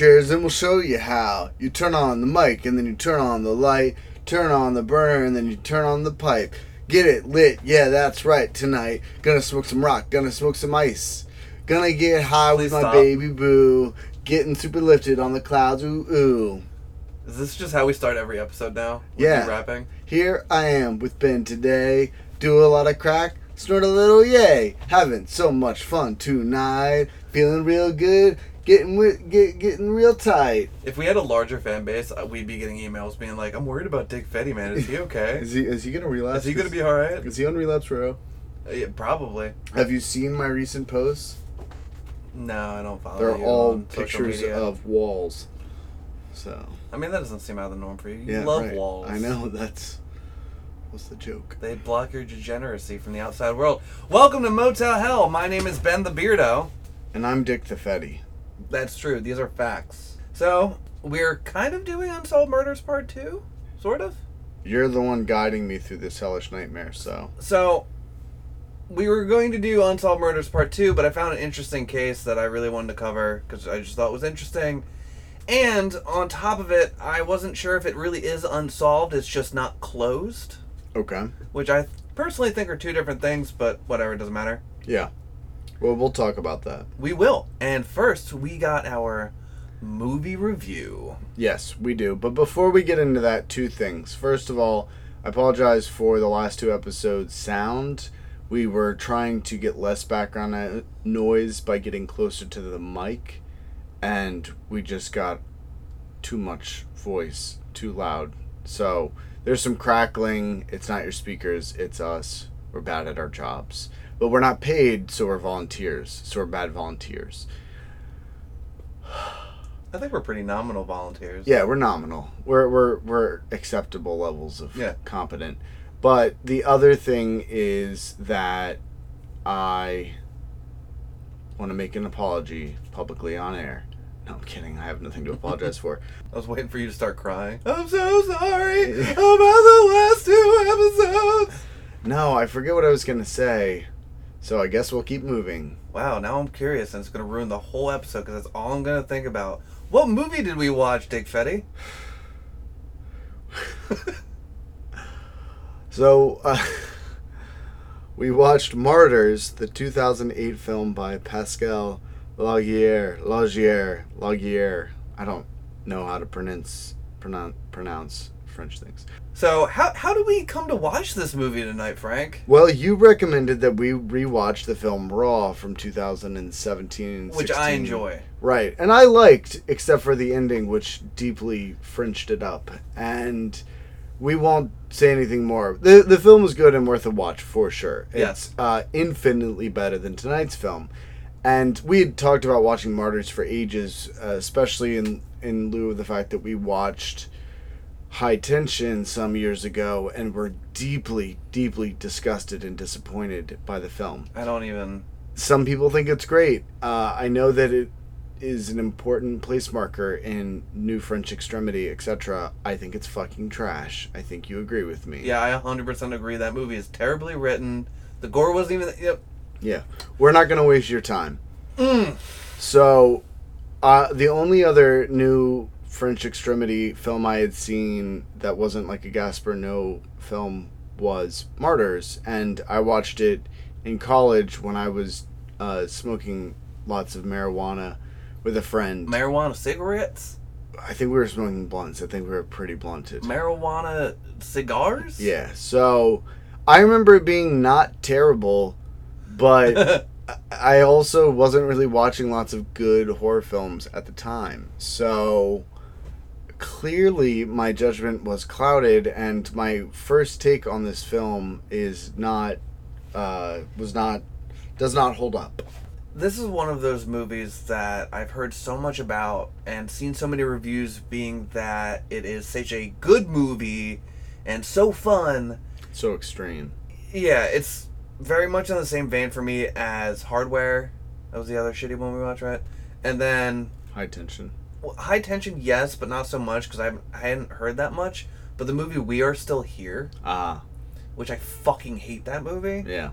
chairs and we'll show you how. You turn on the mic and then you turn on the light, turn on the burner and then you turn on the pipe. Get it lit. Yeah, that's right. Tonight, gonna smoke some rock, gonna smoke some ice. Gonna get high Please with my stop. baby boo. Getting super lifted on the clouds. Ooh, ooh. Is this just how we start every episode now? With Yeah. you rapping. Here I am with Ben today. Do a lot of crack, snort a little yay. Having so much fun tonight. Feeling real good. Getting wi- get, getting real tight. If we had a larger fan base, uh, we'd be getting emails being like, "I'm worried about Dick Fetty, man. Is he okay? Is he is he gonna relapse? Is he gonna be all right?" Is he on relapse row? Uh, yeah, probably. Have you seen my recent posts? No, I don't follow They're you all pictures media. of walls. So I mean, that doesn't seem out of the norm for you. You yeah, love right. walls. I know that's what's the joke. They block your degeneracy from the outside world. Welcome to Motel Hell. My name is Ben the Beardo. And I'm Dick the Fetty. That's true. These are facts. So we're kind of doing Unsolved Murders Part Two, sort of. You're the one guiding me through this hellish nightmare. So So, we were going to do Unsolved Murders Part 2, but I found an interesting case that I really wanted to cover because I just thought was interesting. And on top of it, I wasn't sure if it really is unsolved, it's just not closed, okay, which I personally think are two different things, but whatever, it doesn't matter. yeah. Well, we'll talk about that. We will. And first, we got our movie review. Yes, we do. But before we get into that, two things. First of all, I apologize for the last two episodes' sound. We were trying to get less background noise by getting closer to the mic, and we just got too much voice, too loud. So there's some crackling. It's not your speakers, it's us. We're bad at our jobs. But we're not paid, so we're volunteers. So we're bad volunteers. I think we're pretty nominal volunteers. Yeah, we're nominal. We're we're we're acceptable levels of Yeah. competent. But the other thing is that I want to make an apology publicly on air. No, I'm kidding. I have nothing to apologize for. I was waiting for you to start crying. I'm so sorry about the last two episodes. No, I forget what I was gonna say. So I guess we'll keep moving. Wow, now I'm curious, and it's going to ruin the whole episode because that's all I'm going to think about. What movie did we watch, Dick Fetty? So uh, we watched Martyrs, the 2008 film by Pascal Laugier. Laugier. Laugier. I don't know how to pronounce pronounce pronounce French things. So, how, how do we come to watch this movie tonight, Frank? Well, you recommended that we rewatch the film Raw from 2017, Which I enjoy. Right, and I liked, except for the ending, which deeply Frenched it up. And we won't say anything more. the The film is good and worth a watch for sure. Yes. It's uh, infinitely better than tonight's film. And we had talked about watching Martyrs for ages, uh, especially in in lieu of the fact that we watched High Tension some years ago and were deeply, deeply disgusted and disappointed by the film I don't even. some people think it's great. Uh, I know that it is an important place marker in New French Extremity, etc. I think it's fucking trash. I think you agree with me. Yeah, I 100% agree. That movie is terribly written. The gore wasn't even. Yep. Yeah. We're not going to waste your time. Mm. So, uh, the only other new French Extremity film I had seen that wasn't like a Gaspar Noé film was Martyrs, and I watched it in college when I was uh, smoking lots of marijuana with a friend. Marijuana cigarettes? I think we were smoking blunts. I think we were pretty blunted. Marijuana cigars? Yeah. So I remember it being not terrible, but I also wasn't really watching lots of good horror films at the time. So clearly my judgment was clouded and my first take on this film is not uh was not does not hold up. this is one of those movies that I've heard so much about and seen so many reviews being that it is such a good movie and so fun. So extreme. Yeah, it's very much in the same vein for me as Hardware. That was the other shitty one we watched, right? And then High tension. Well, High Tension, yes, but not so much because I, haven't- I hadn't heard that much. But the movie We Are Still Here, Ah, which I fucking hate that movie. yeah.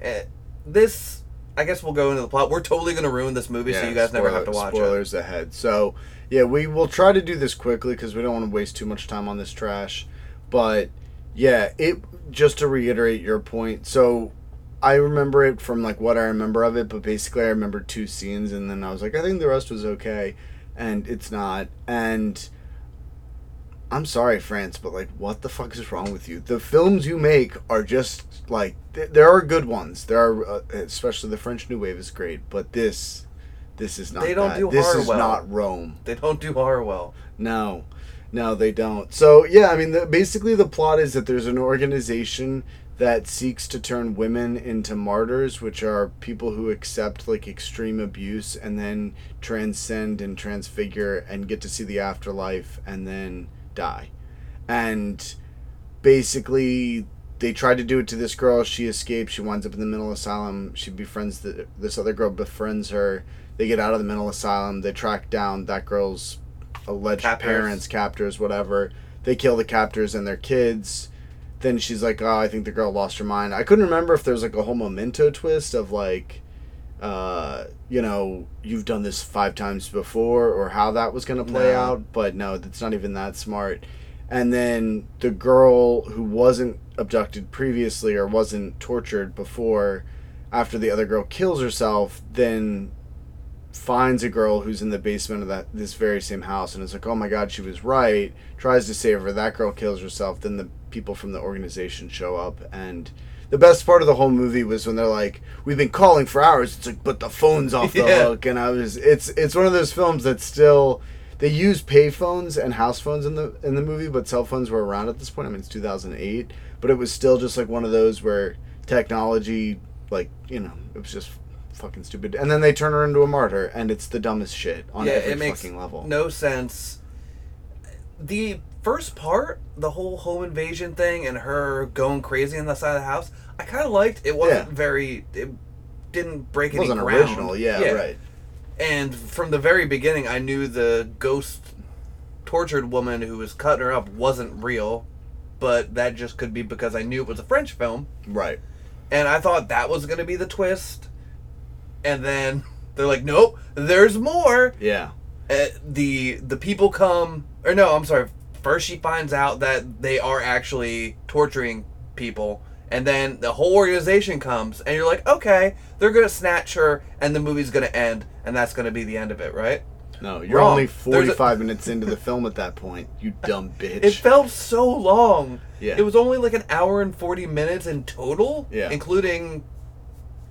Eh, this, I guess we'll go into the plot. We're totally gonna ruin this movie, so you guys never have to spoiler- watch it. Spoilers ahead. So, yeah, we will try to do this quickly because we don't want to waste too much time on this trash. But yeah, it just to reiterate your point. So, I remember it from like what I remember of it, but basically I remember two scenes, and then I was like, I think the rest was okay, and it's not. And I'm sorry, France, but like, what the fuck is wrong with you? The films you make are just like th- there are good ones. There are, uh, especially the French New Wave is great, but this, this is not. They don't that. do This horror is well. not Rome. They don't do horror well. No, no, they don't. So yeah, I mean, the, basically the plot is that there's an organization that seeks to turn women into martyrs, which are people who accept like extreme abuse and then transcend and transfigure and get to see the afterlife and then die. And basically they tried to do it to this girl. She escapes. She winds up in the mental asylum she befriends the, this other girl befriends her. They get out of the mental asylum they track down that girl's alleged Captors. parents captors whatever. They kill the captors and their kids then she's like oh i think the girl lost her mind i couldn't remember if there's like a whole memento twist of like uh, you know, you've done this five times before, or how that was going to play No. out. But no, it's not even that smart. And then the girl who wasn't abducted previously or wasn't tortured before, after the other girl kills herself, then finds a girl who's in the basement of that this very same house and is like, "Oh my god, she was right." Tries to save her. That girl kills herself. Then the people from the organization show up and the best part of the whole movie was when they're like, "We've been calling for hours." It's like, "But the phone's off the Yeah. hook." And I was it's it's one of those films that still they use payphones and house phones in the in the movie, but cell phones were around at this point. I mean, it's 2008, but it was still just like one of those where technology like, you know, it was just fucking stupid. And then they turn her into a martyr and it's the dumbest shit on yeah, every it makes fucking level. no sense. The first part, the whole home invasion thing and her going crazy on the side of the house, I kind of liked. It wasn't Yeah. very. It didn't break it any wasn't ground. original, yeah, right. And from the very beginning, I knew the ghost tortured woman who was cutting her up wasn't real, but that just could be because I knew it was a French film, Right. and I thought that was going to be the twist. And then they're like, "Nope, there's more." Yeah. uh, the the people come or no i'm sorry first she finds out that they are actually torturing people and then the whole organization comes and you're like okay they're gonna snatch her and the movie's gonna end and that's gonna be the end of it right No, you're Wrong. only There's a- 45 minutes into the film at that point. You dumb bitch. it felt so long Yeah. it was only like an hour and 40 minutes in total Yeah. including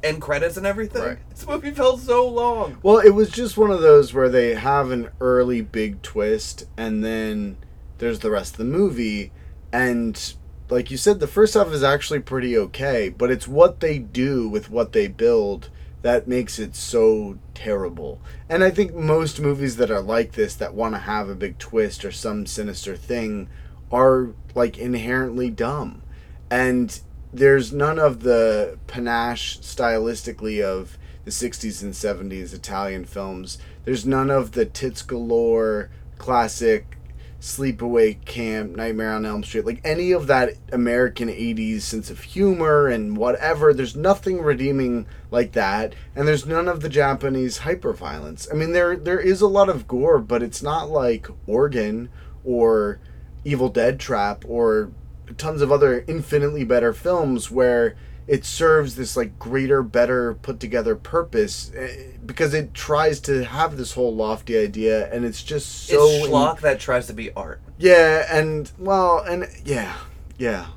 end credits and everything Right. this movie felt so long Well, it was just one of those where they have an early big twist, and then there's the rest of the movie. And like you said, the first half is actually pretty okay, but it's what they do with what they build that makes it so terrible. And I think most movies that are like this, that want to have a big twist or some sinister thing, are like inherently dumb. And there's none of the panache stylistically of the 60s and 70s Italian films. There's none of the tits galore classic sleepaway camp, Nightmare on Elm Street, like any of that American 80s sense of humor and whatever. There's nothing redeeming like that, and there's none of the Japanese hyperviolence. I mean, there there is a lot of gore, but it's not like Organ or Evil Dead Trap or tons of other infinitely better films where it serves this like greater better put together purpose eh, because it tries to have this whole lofty idea and it's just so it's schlock that tries to be art. Yeah and well and yeah yeah.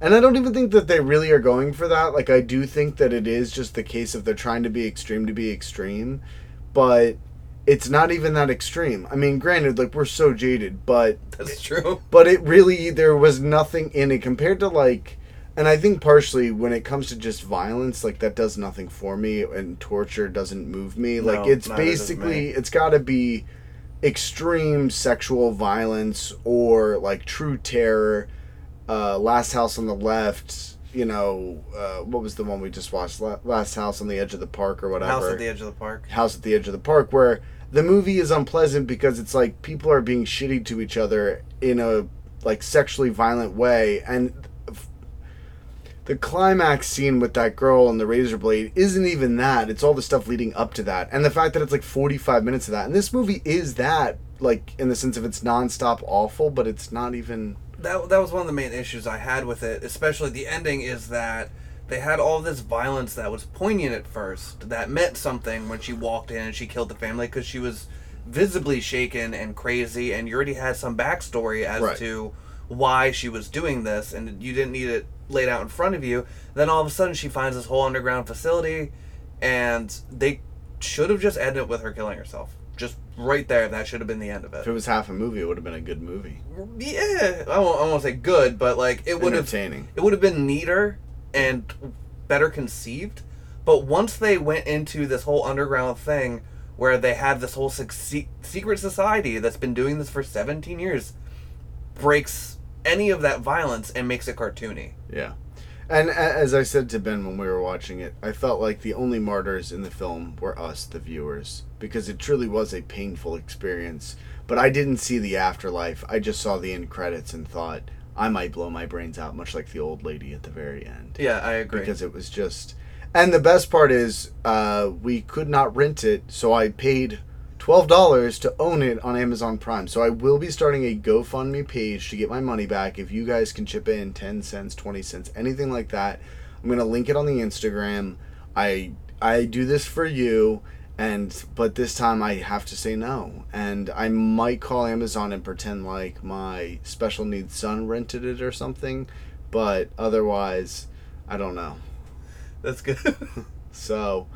And i don't even think that they really are going for that. Like i do think that it is just the case of they're trying to be extreme to be extreme but it's not even that extreme. I mean granted like we're so jaded but that's true. but it really there was nothing in it compared to like and I think partially when it comes to just violence, like that does nothing for me, and torture doesn't move me. like it's basically it's got to be extreme sexual violence or like true terror. Uh, Last House on the Left. You know, uh, what was the one we just watched? Last House on the Edge of the Park or whatever. House at the edge of the park. House at the Edge of the Park, where the movie is unpleasant because it's like people are being shitty to each other in a like sexually violent way, and the climax scene with that girl and the razor blade isn't even that. It's all the stuff leading up to that, and the fact that it's like forty five minutes of that. And this movie is that, like in the sense of it's nonstop awful, but it's not even. that that was one of the main issues I had with it, especially the ending is that they had all this violence that was poignant at first, that meant something when she walked in and she killed the family because she was visibly shaken and crazy, and you already had some backstory as Right. to why she was doing this, and you didn't need it laid out in front of you. Then all of a sudden, she finds this whole underground facility, and they should have just ended it with her killing herself. Just right there, that should have been the end of it. If it was half a movie, it would have been a good movie. Yeah, I won't, I won't say good, but like it would have Entertaining. it would have been neater and better conceived. But once they went into this whole underground thing where they had this whole se- secret society that's been doing this for 17 years, breaks any of that violence and makes it cartoony. Yeah. And as I said to Ben when we were watching it, I felt like the only martyrs in the film were us, the viewers, because it truly was a painful experience. But I didn't see the afterlife. I just saw the end credits and thought I might blow my brains out, much like the old lady at the very end. Yeah, I agree. Because it was just. And the best part is, uh, we could not rent it, so I paid $12 to own it on Amazon Prime. So I will be starting a GoFundMe page to get my money back. If you guys can chip in 10 cents, 20 cents, anything like that, I'm going to link it on the Instagram. I I do this for you and but this time I have to say no. And I might call Amazon and pretend like my special needs son rented it or something, but otherwise I don't know. That's good. So,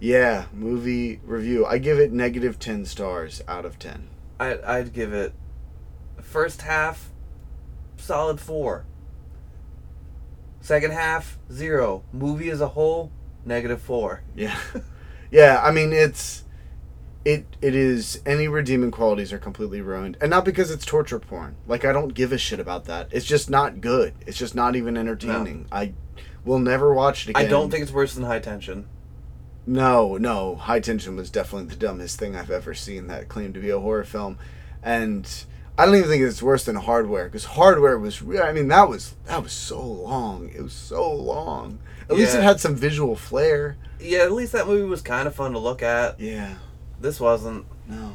yeah, movie review. I give it negative 10 stars out of 10. I, I'd give it first half solid four. Second half zero. Movie as a whole negative four. Yeah. yeah, I mean it's it it is any redeeming qualities are completely ruined. And not because it's torture porn. Like I don't give a shit about that. It's just not good. It's just not even entertaining. I will never watch it again. I don't think it's worse than High Tension. No, no. High Tension was definitely the dumbest thing I've ever seen that claimed to be a horror film. And I don't even think it's worse than Hardware because Hardware was re- I mean that was that was so long. It was so long. At least it had some visual flair. Yeah, at least that movie was kind of fun to look at. Yeah. This wasn't. No.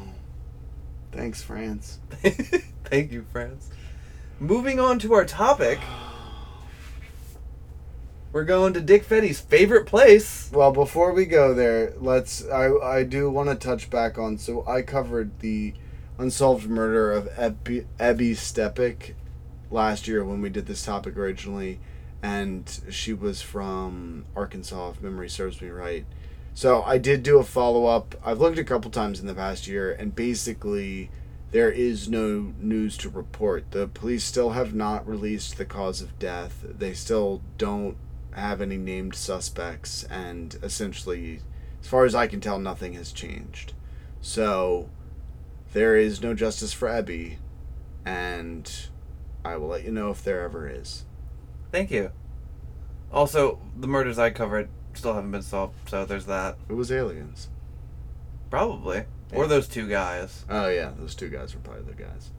Thanks, France. Thank you, France. Moving on to our topic. We're going to Dick Fetty's favorite place. Well, before we go there, let's. I I do want to touch back on. So I covered the unsolved murder of Ebby, Steppach last year when we did this topic originally, and she was from Arkansas, if memory serves me right. So I did do a follow up. I've looked a couple times in the past year, and basically. There is no news to report. The police still have not released the cause of death. They still don't have any named suspects, and essentially, as far as I can tell, nothing has changed. So, there is no justice for Ebby, and I will let you know if there ever is. Thank you. Also, the murders I covered still haven't been solved, so there's that. It was aliens. Probably. Or those two guys. Oh, yeah, those two guys were probably the guys.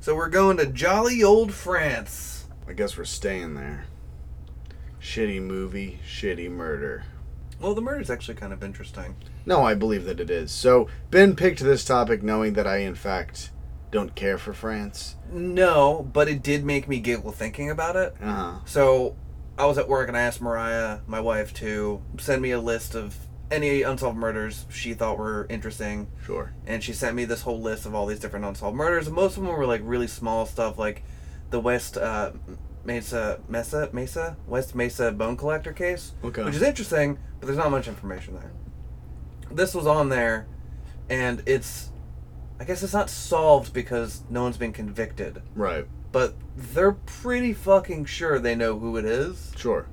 So we're going to jolly old France. I guess we're staying there. Shitty movie, shitty murder. Well, the murder is actually kind of interesting. No, I believe that it is. So, Ben picked this topic knowing that I, in fact, don't care for France. No, but it did make me giggle thinking about it. Uh huh. So I was at work and I asked Mariah, my wife, to send me a list of any unsolved murders she thought were interesting. Sure. And she sent me this whole list of all these different unsolved murders. Most of them were like really small stuff, like the West uh, Mesa Mesa Mesa West Mesa bone collector case, Okay. which is interesting, but there's not much information there. This was on there, and it's, I guess it's not solved because no one's been convicted. Right. but they're pretty fucking sure they know who it is. Sure.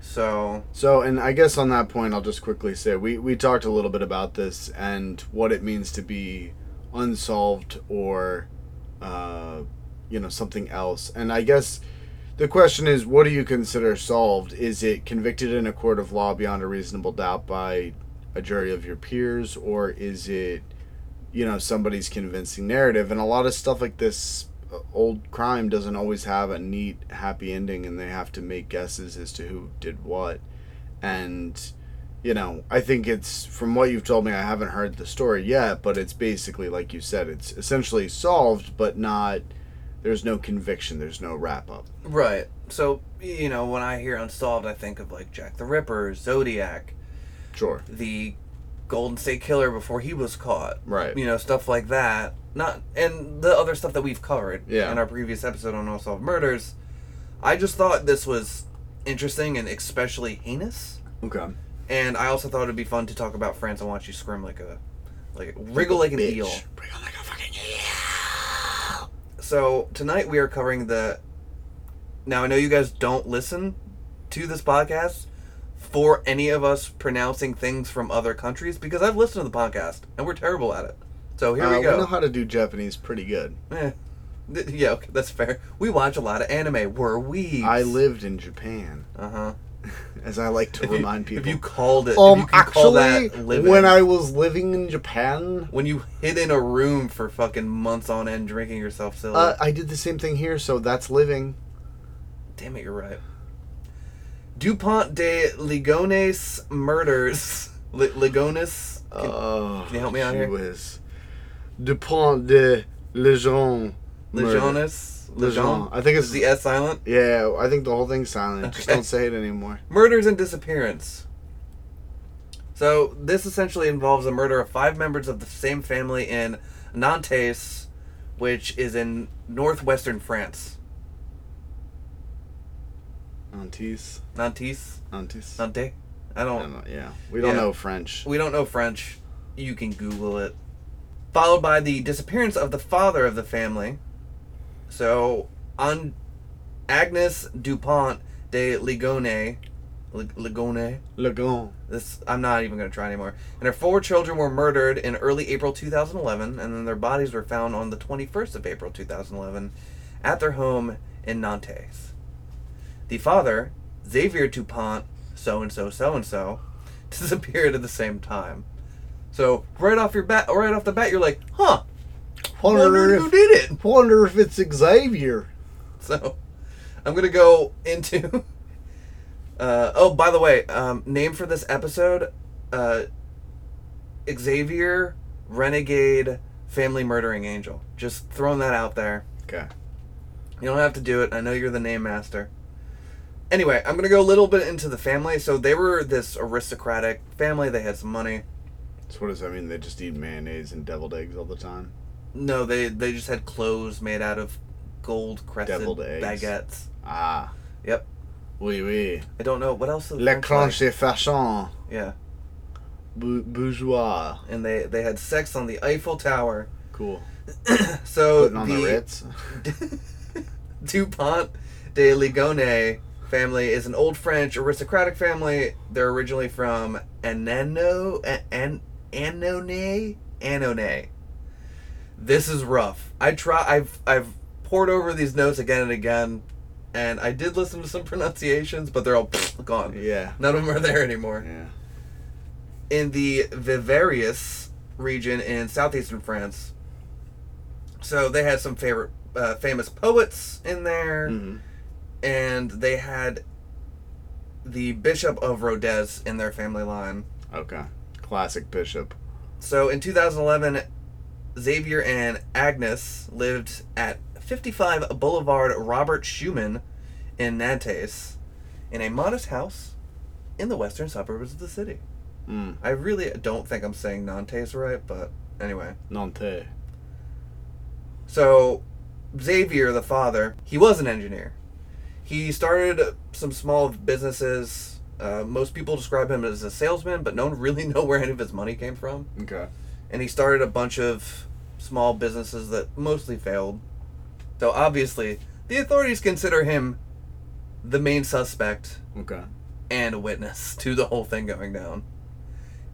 So So, and I guess on that point, I'll just quickly say we, we talked a little bit about this and what it means to be unsolved or, uh, you know, something else. And I guess the question is what do you consider solved? Is it convicted in a court of law beyond a reasonable doubt by a jury of your peers, or is it, you know, somebody's convincing narrative? And a lot of stuff like this. uh, Old crime doesn't always have a neat, happy ending, and they have to make guesses as to who did what and you know i think it's from what you've told me i haven't heard the story yet but it's basically like you said it's essentially solved but not there's no conviction there's no wrap up right. So you know when I hear unsolved, I think of like Jack the Ripper, Zodiac, sure the Golden State Killer before he was caught. Right. You know stuff like that. Not and the other stuff that we've covered Yeah. in our previous episode on Unsolved Murders. I just thought this was interesting and especially heinous. okay And I also thought it'd be fun to talk about France and watch you scream like a, like wriggle like an Bitch. eel. Wriggle like So tonight we are covering the. Now I know you guys don't listen to this podcast for any of us pronouncing things from other countries because I've listened to the podcast and we're terrible at it. So here uh, we we go. know how to do japanese pretty good Eh. Yeah, okay, that's fair. We watch a lot of anime. We're we. i lived in japan Uh huh. As i like to If you, remind people if you called it, um you can call actually that living. when i was living in japan when you hid in a room for fucking months on end drinking yourself silly. uh, i did the same thing here so that's living Damn it, you're right. Dupont de Ligones murders. Li- Ligones? Can- Oh, can you help me out here? was Dupont de Lejeune. murder. Lejeune. I think it's Is the S silent? Yeah, I think the whole thing's silent. Just Okay. don't say it anymore. Murders and disappearance. So, this essentially involves the murder of five members of the same family in Nantes, which is in northwestern France. Nantes. Nantes? Nantes. Nantes? I I don't don't know. Yeah, we don't Yeah. know French. We don't know French. You can Google it. Followed by the disappearance of the father of the family. So, on Agnes Dupont de Ligone, Lig- Ligone. This I'm not even going to try anymore. And her four children were murdered in early April 2011, and then their bodies were found on the 21st of April 2011 at their home in Nantes. The father, Xavier Dupont, so and so, so and so, disappeared at the same time. So right off your bat, right off the bat, you're like, huh? Wonder Wonder who did it. wonder if it's Xavier. So I'm gonna go into. Uh, oh, by the way, um, name for this episode: uh, Xavier Renegade Family Murdering Angel. Just throwing that out there. Okay. You don't have to do it. I know you're the name master. Anyway, I'm gonna go a little bit into the family. So they were this aristocratic family. They had some money. So what does that mean? They just eat mayonnaise and deviled eggs all the time? No, they they just had clothes made out of gold crested Deviled eggs. baguettes. Ah. Yep. Oui, oui. I don't know what else. the Le French like? cranche fashion. Yeah. Bou- bourgeois. and they they had sex on the Eiffel Tower. Cool. So Putting on the, Ritz. Dupont de Ligone family is an old French aristocratic family. They're originally from Annano An Annonay Annonay. This is rough. I try. I've I've poured over these notes again and again, and I did listen to some pronunciations, but they're all gone. Yeah. None of them are there anymore. Yeah. in the Vivarais region in southeastern France. So they had some favorite uh, famous poets in there, hmm and they had the Bishop of Rodez in their family line. Okay. Classic bishop. So in 2011, Xavier and Agnes lived at 55 Boulevard Robert Schuman in Nantes in a modest house in the western suburbs of the city. Mm. I really don't think I'm saying Nantes right, but anyway. Nantes. So, Xavier, the father, he was an engineer. He started some small businesses. Uh, most people describe him as a salesman, but no one really know where any of his money came from. Okay. And he started a bunch of small businesses that mostly failed. So, obviously, The authorities consider him the main suspect Okay. and a witness to the whole thing going down.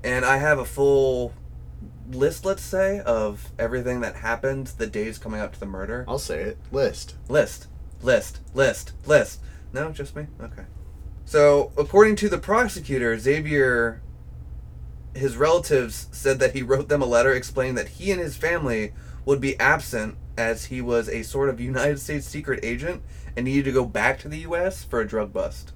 And I have a full list, let's say, of everything that happened the days coming up to the murder. I'll say it. List. List, list, list, list. No, just me? Okay. So, according to the prosecutor, Xavier, his relatives said that he wrote them a letter explaining that he and his family would be absent as he was a sort of United States secret agent and needed to go back to the U.S. for a drug bust.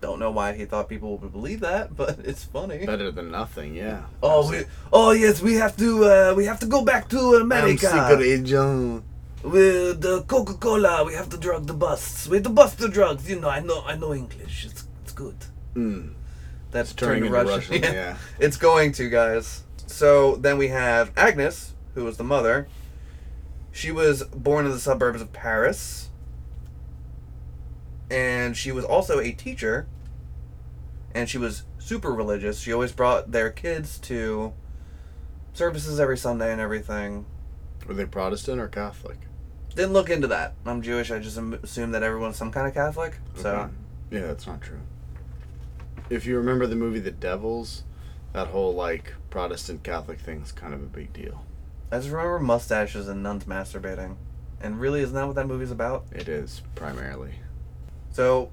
Don't know why he thought people would believe that, but it's funny. Better than nothing. Yeah. Oh, we, oh yes, we have to, uh, we have to go back to America. I'm secret agent. With the Coca Cola, we have to drug the busts. We have to bust the drugs. You know, I know, I know English. It's it's good. Mm. That's turning to into Russian. Russian, yeah. it's going to guys. So then we have Agnes, who was the mother. She was born in the suburbs of Paris, and she was also a teacher. And she was super religious. She always brought their kids to services every Sunday and everything. Were they Protestant or Catholic? Didn't look into that. I'm Jewish. I just assume that everyone's some kind of Catholic. So Yeah, that's not true. If you remember the movie The Devils, that whole like Protestant Catholic thing's kind of a big deal. I just remember mustaches and nuns masturbating. And really, isn't that what that movie's about? It is primarily. So,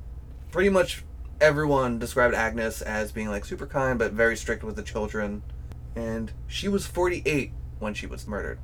pretty much everyone described Agnes as being like super kind but very strict with the children. And she was 48 when she was murdered.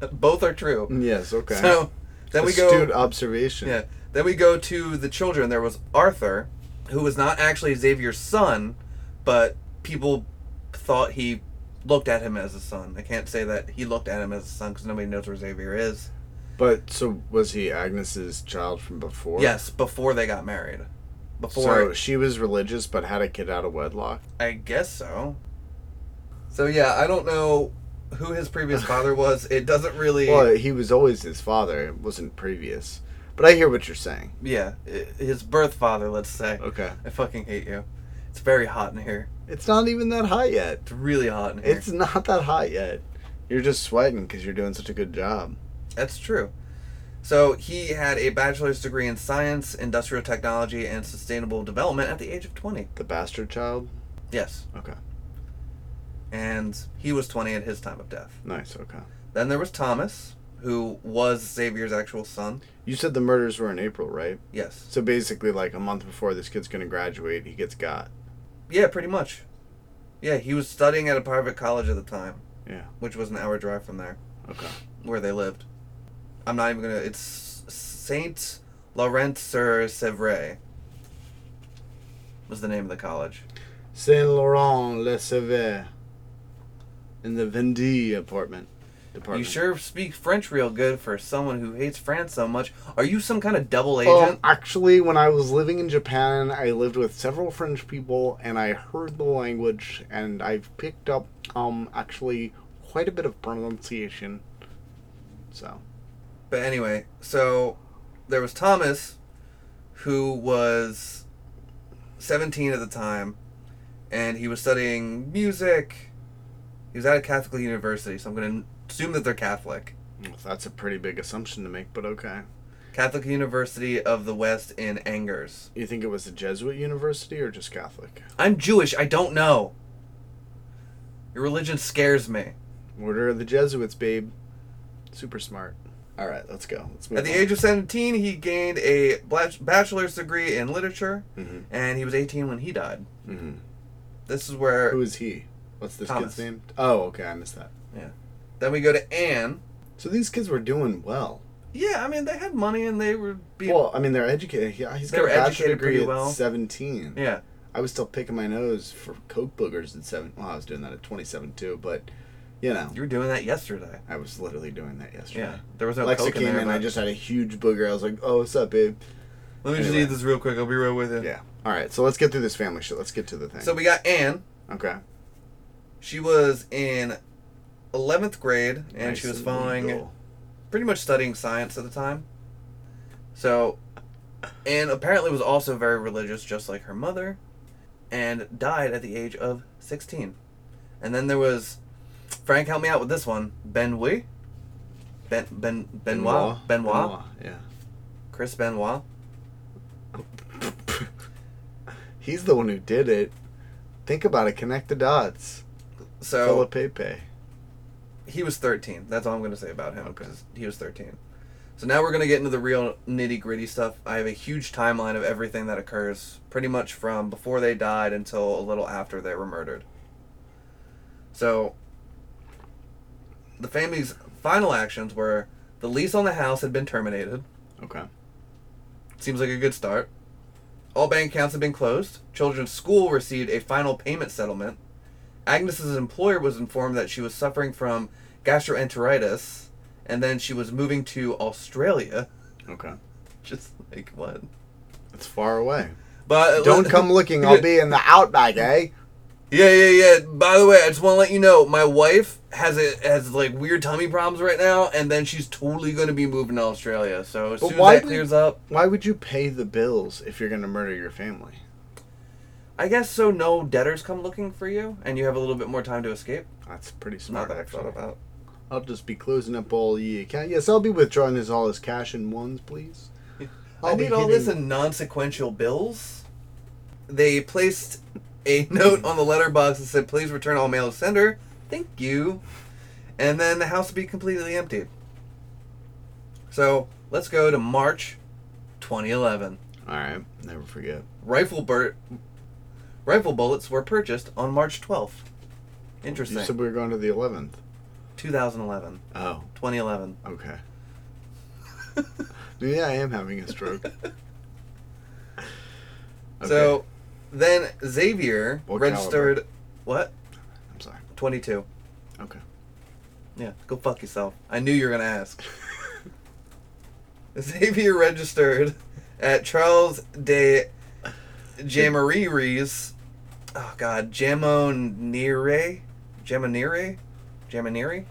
Both are true. Yes. Okay. So, then we go. Astute observation. Yeah. Then we go to the children. There was Arthur, who was not actually Xavier's son, but people thought he looked at him as a son. I can't say that he looked at him as a son because nobody knows where Xavier is. But so was he Agnes's child from before? Yes, before they got married. So Before she was religious but had a kid out of wedlock. I guess so. So yeah, I don't know who his previous father was. It doesn't really. Well, he was always his father. It wasn't previous. But I hear what you're saying. yeah, his birth father. Let's say. Okay. I fucking hate you. It's very hot in here. It's not even that hot yet. It's really hot in here. It's not that hot yet. You're just sweating because you're doing such a good job. That's true. So he had a bachelor's degree in science, industrial technology, and sustainable development at the age of 20. The bastard child? Yes. Okay. And he was 20 at his time of death. Nice, okay. Then there was Thomas, who was Xavier's actual son. You said the murders were in April, right? Yes. So basically, like a month before this kid's going to graduate, he gets got. Yeah, pretty much. Yeah, he was studying at a private college at the time, Yeah. which was an hour drive from there, Okay. where they lived. I'm not even gonna. It's Saint Laurent sur Sevre. Was the name of the college. Saint Laurent Le Sever. In the Vendée apartment. You sure speak French real good for someone who hates France so much. Are you some kind of double Um, agent? actually, when I was living in Japan, I lived with several French people, and I heard the language, and I've picked up, um, actually quite a bit of pronunciation. So, But anyway, so there was Thomas, who was 17 at the time, and he was studying music. He was at a Catholic university, so I'm going to assume that they're Catholic. that's a pretty big assumption to make, but okay. Catholic University of the West in Angers. You think it was a Jesuit university or just Catholic? I'm Jewish, I don't know. Your religion scares me. Order of the Jesuits, babe. Super smart. All right, let's go. Let's move At the on. age of 17, he gained a bachelor's degree in literature, Mhm. and he was 18 when he died. Mhm. This is where Who is he? What's this Thomas. kid's name? Oh, okay, I missed that. Then we go to Anne. So these kids were doing well. Yeah, I mean they had money and they were being Well, I mean, they're educated. Yeah, he's got a bachelor degree at well. 17. yeah. I was still picking my nose for coke boogers at seven. Well, I was doing that at 27 too, but you know, You were doing that yesterday. I was literally doing that yesterday. Yeah, there was no Alexa coke in came there. in, I just had a huge booger. I was like, "Oh, what's up, babe?" Let me just eat this real quick. I'll be right with you. Yeah. All right, so let's get through this family shit. Let's get to the thing. So we got Anne. okay. She was in 11th grade and Nice she was following legal. pretty much studying science at the time. So, and apparently was also very religious, just like her mother, and died at the age of 16. And then there was, Frank, help me out with this one, Ben Wee. Ben Ben Benoit Benoit, Yeah. Chris Benoit. He's the one who did it. Think about it. Connect the dots. So Philip Pepe. He was 13. That's all I'm going to say about him because he was 13. So now we're going to get into the real nitty gritty stuff. I have a huge timeline of everything that occurs, pretty much from before they died until a little after they were murdered. So the family's final actions were the lease on the house had been terminated. Okay. Seems like a good start. All bank accounts have been closed. Children's school received a final payment settlement. Agnes's employer was informed that she was suffering from gastroenteritis, and then she was moving to Australia. Okay. Just like what? It's far away. But Don't come looking. I'll be in the outback, eh? Yeah, yeah, yeah. By the way, I just want to let you know, my wife has a has like weird tummy problems right now, and then she's totally going to be moving to Australia. So as But soon why as that would- clears up, Why would you pay the bills if you're gonna murder your family? I guess so. No debtors come looking for you, and you have a little bit more time to escape. That's pretty Not smart, that I've thought about. I'll just be closing up all the account. Yes, I'll be withdrawing his all his cash in ones, please. I I'll be need all this in non-sequential bills. They placed a note on the letterbox that said, "Please return all mail to sender." Thank you. And then the house will be completely emptied. So let's go to March, 2011. All right, never forget. Rifle bur- rifle bullets were purchased on March 12th. Interesting. You said we were going to the 11th. 2011, Oh, 2011. okay. Maybe I am having a stroke. Okay, So then Xavier What registered. What? I'm sorry. 22. Okay. Yeah, go fuck yourself. I knew you were gonna ask. Xavier registered at Charles de Jamariris. Oh God, Jamonire, Jamonire, Jamonire.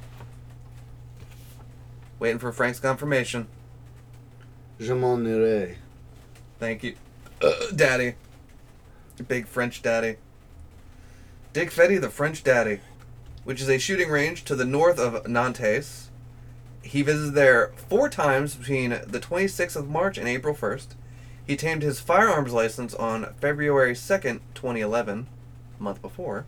Waiting for Frank's confirmation. Irai. Thank you, uh, Daddy. Big French Daddy. Dick Fetty, the French Daddy, which is a shooting range to the north of Nantes. He visited there four times between the 26th of March and April 1st. He obtained his firearms license on February 2nd, 2011, a month before.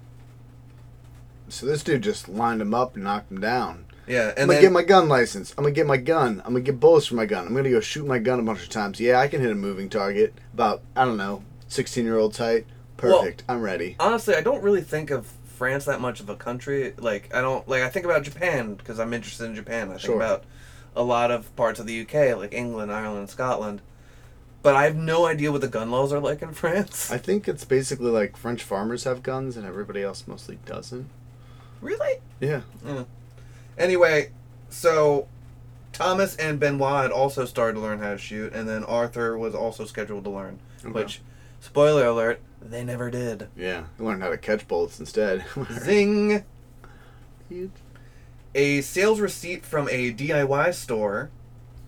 So this dude just lined him up and knocked him down. Yeah, and I'm gonna then get my gun license. I'm gonna get my gun. I'm gonna get bullets for my gun. I'm gonna go shoot my gun a bunch of times. Yeah, I can hit a moving target. About I don't know, 16 year old height. Well- Perfect. I'm ready. honestly, I don't really think of France that much of a country. Like I don't like I think about Japan because I'm interested in Japan. I think Sure. about a lot of parts of the UK, like England, Ireland, Scotland. But I have no idea what the gun laws are like in France. I think it's basically like French farmers have guns and everybody else mostly doesn't. really? Yeah. Mm. Anyway, so Thomas and Benoit had also started to learn how to shoot, and then Arthur was also scheduled to learn. Okay. Which, spoiler alert, they never did. Yeah. I learned how to catch bullets instead. Zing! A sales receipt from a DIY store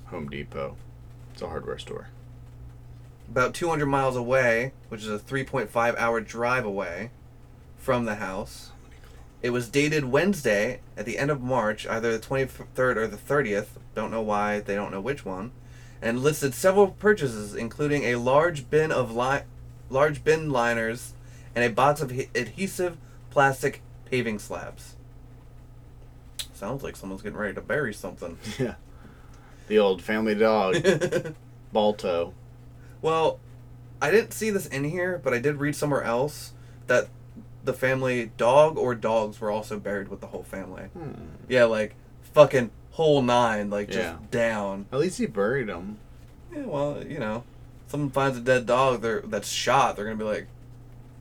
Home Depot. It's a hardware store. About 200 miles away, which is a 3.5 hour drive away from the house. It was dated Wednesday at the end of March, either the 23rd or the 30th. Don't know why, they don't know which one. And listed several purchases, including a large bin of li- large bin liners and a box of he- adhesive plastic paving slabs. Sounds like someone's getting ready to bury something. Yeah. The old family dog, Balto. Well, I didn't see this in here, but I did read somewhere else that the family dog or dogs were also buried with the whole family. Hmm. Yeah, like fucking whole nine, like just Yeah. down. At least he buried them. Yeah, well, you know, someone finds a dead dog that's shot, they're gonna be like,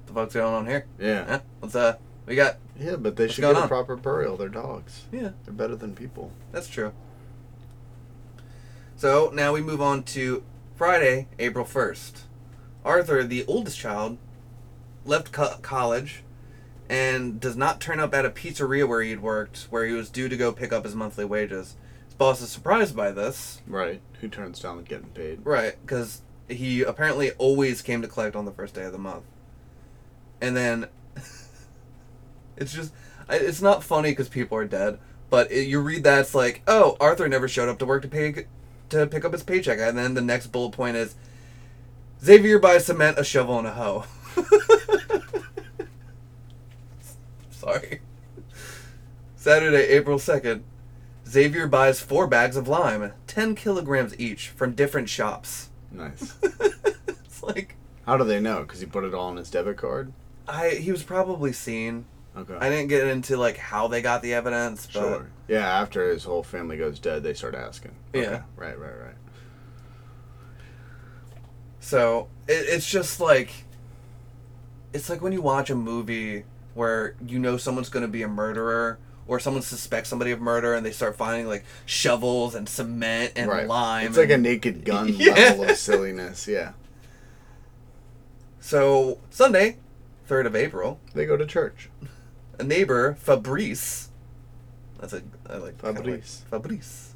"The fuck's going on here? Yeah. Huh? What's uh, we got?" Yeah, but they should get a on? proper burial. They're dogs. Yeah, They're better than people. that's true. So now we move on to Friday, April first. Arthur, the oldest child, left co- college and does not turn up at a pizzeria where he'd worked, where he was due to go pick up his monthly wages. His boss is surprised by this, Right. Who turns down getting paid? right? Because he apparently always came to collect on the first day of the month. And then it's just, it's not funny because people are dead, But it, you read that it's like, oh, Arthur never showed up to work to pay to pick up his paycheck, and then the next bullet point is Xavier buys cement, a shovel, and a hoe. Sorry. Saturday, April second. Xavier buys four bags of lime, ten kilograms each, from different shops. Nice. It's like How do they know? Because he put it all on his debit card. I he was probably seen. Okay. I didn't get into like how they got the evidence, but Sure. Yeah, after his whole family goes dead, they start asking. Yeah. Right, right, right. so it, it's just like it's like when you watch a movie where you know someone's going to be a murderer or someone suspects somebody of murder and they start finding like shovels and cement and right. lime. It's like a naked gun Yeah. level of silliness. Yeah. So Sunday, third of April, They go to church. A neighbor Fabrice, that's a I like kinda like- Fabrice. Fabrice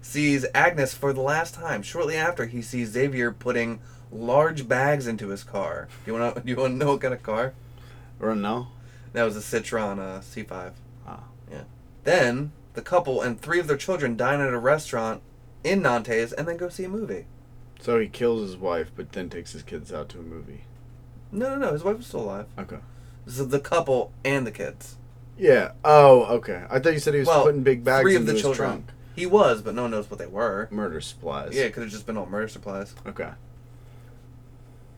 sees Agnes for the last time. Shortly after, he sees Xavier putting large bags into his car. You want to? You want to know what kind of car? Or no? That was a Citroen uh, C5. Ah. Yeah. Then the couple and three of their children dine at a restaurant in Nantes and then go see a movie. So he kills his wife, but then takes his kids out to a movie. No, no, no. His wife was still alive. Okay. Is the couple and the kids. Yeah. Oh, okay. I thought you said he was Well, putting big bags three of into the his children. trunk. He was, but no one knows what they were. Murder supplies. Yeah, it could have just been all murder supplies. Okay.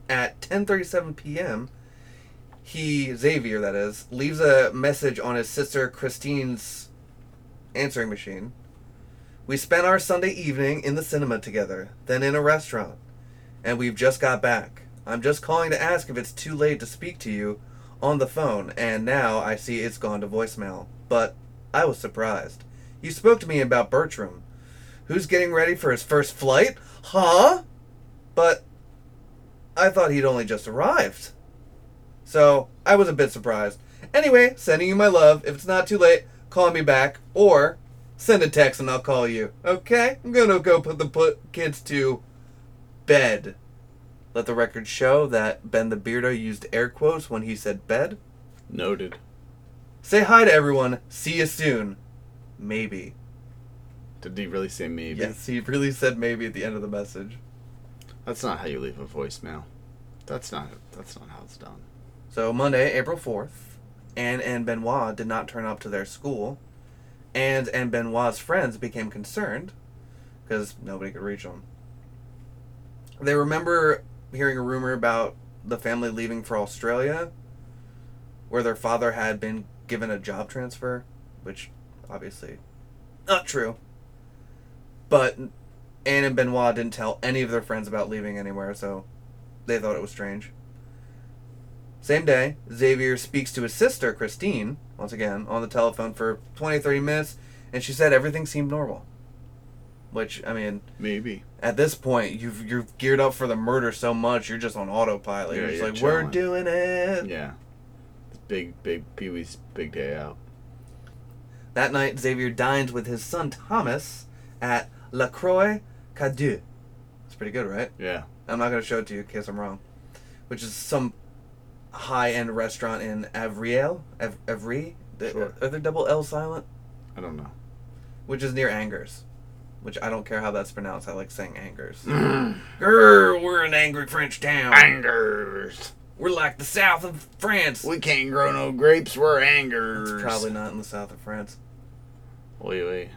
At 10:37 p.m., he Xavier that is leaves a message on his sister Christine's answering machine. We spent our Sunday evening in the cinema together, then in a restaurant, and we've just got back. I'm just calling to ask if it's too late to speak to you on the phone, and now I see it's gone to voicemail. But I was surprised. You spoke to me about Bertram. Who's getting ready for his first flight? Huh? But I thought he'd only just arrived. So I was a bit surprised. Anyway, sending you my love. If it's not too late, call me back or send a text and I'll call you. Okay? I'm gonna go put the put kids to bed. Let the record show that Ben the Beardo used air quotes when he said bed. Noted. Say hi to everyone. See you soon. Maybe. Did he really say maybe? Yes, he really said maybe at the end of the message. That's not how you leave a voicemail. That's not. That's not how it's done. So Monday, April fourth, Anne and Benoit did not turn up to their school. Anne and Benoit's friends became concerned because nobody could reach them. They remember hearing a rumor about the family leaving for Australia, where their father had been given a job transfer, which obviously not true. But Anne and Benoit didn't tell any of their friends about leaving anywhere, so they thought it was strange. Same day, Xavier speaks to his sister, Christine, once again, on the telephone for 20, 30 minutes, and she said everything seemed normal. Which, I mean, Maybe. at this point, you've you're geared up for the murder so much, you're just on autopilot. Yeah, you're just you're like, we're doing it. Yeah. It's big, big Pee Wee's big day out. That night, Xavier dines with his son Thomas at La Croix Cadieux. It's pretty good, right? Yeah. I'm not going to show it to you in case I'm wrong. Which is some high end restaurant in Avriel. Av- Avry? Sure. Are there double L silent? I don't know. Which is near Angers. Which I don't care how that's pronounced. I like saying Angers. Mm. Grr, we're an angry French town. Angers. We're like the south of France. We can't grow no grapes. We're angers. It's probably not in the south of France. Wait, wait.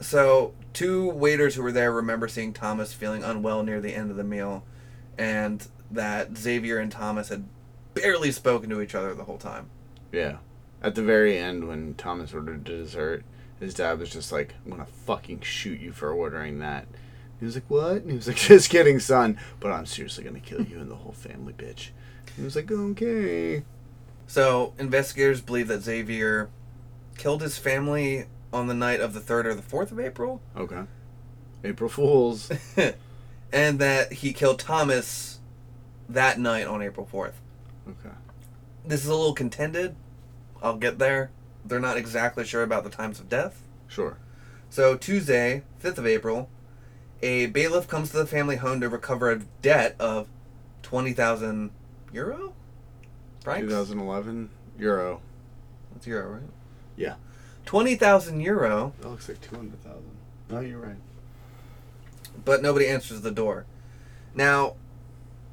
So, two waiters who were there remember seeing Thomas feeling unwell near the end of the meal, and that Xavier and Thomas had barely spoken to each other the whole time. Yeah. At the very end, when Thomas ordered dessert, his dad was just like, I'm gonna fucking shoot you for ordering that. He was like, What? And he was like, Just kidding, son. But I'm seriously gonna kill you and the whole family, bitch. He was like, Okay. So, investigators believe that Xavier killed his family on the night of the 3rd or the 4th of April, Okay. April Fools. and that he killed Thomas that night on April 4th. Okay. This is a little contended. I'll get there. They're not exactly sure about the times of death. Sure. So Tuesday, 5th of April, a bailiff comes to the family home to recover a debt of 20,000 euro? Francs? 2011 Euro. That's euro, right? Yeah. 20,000 euro, That looks like two hundred thousand. No, you're right. but nobody answers the door. Now,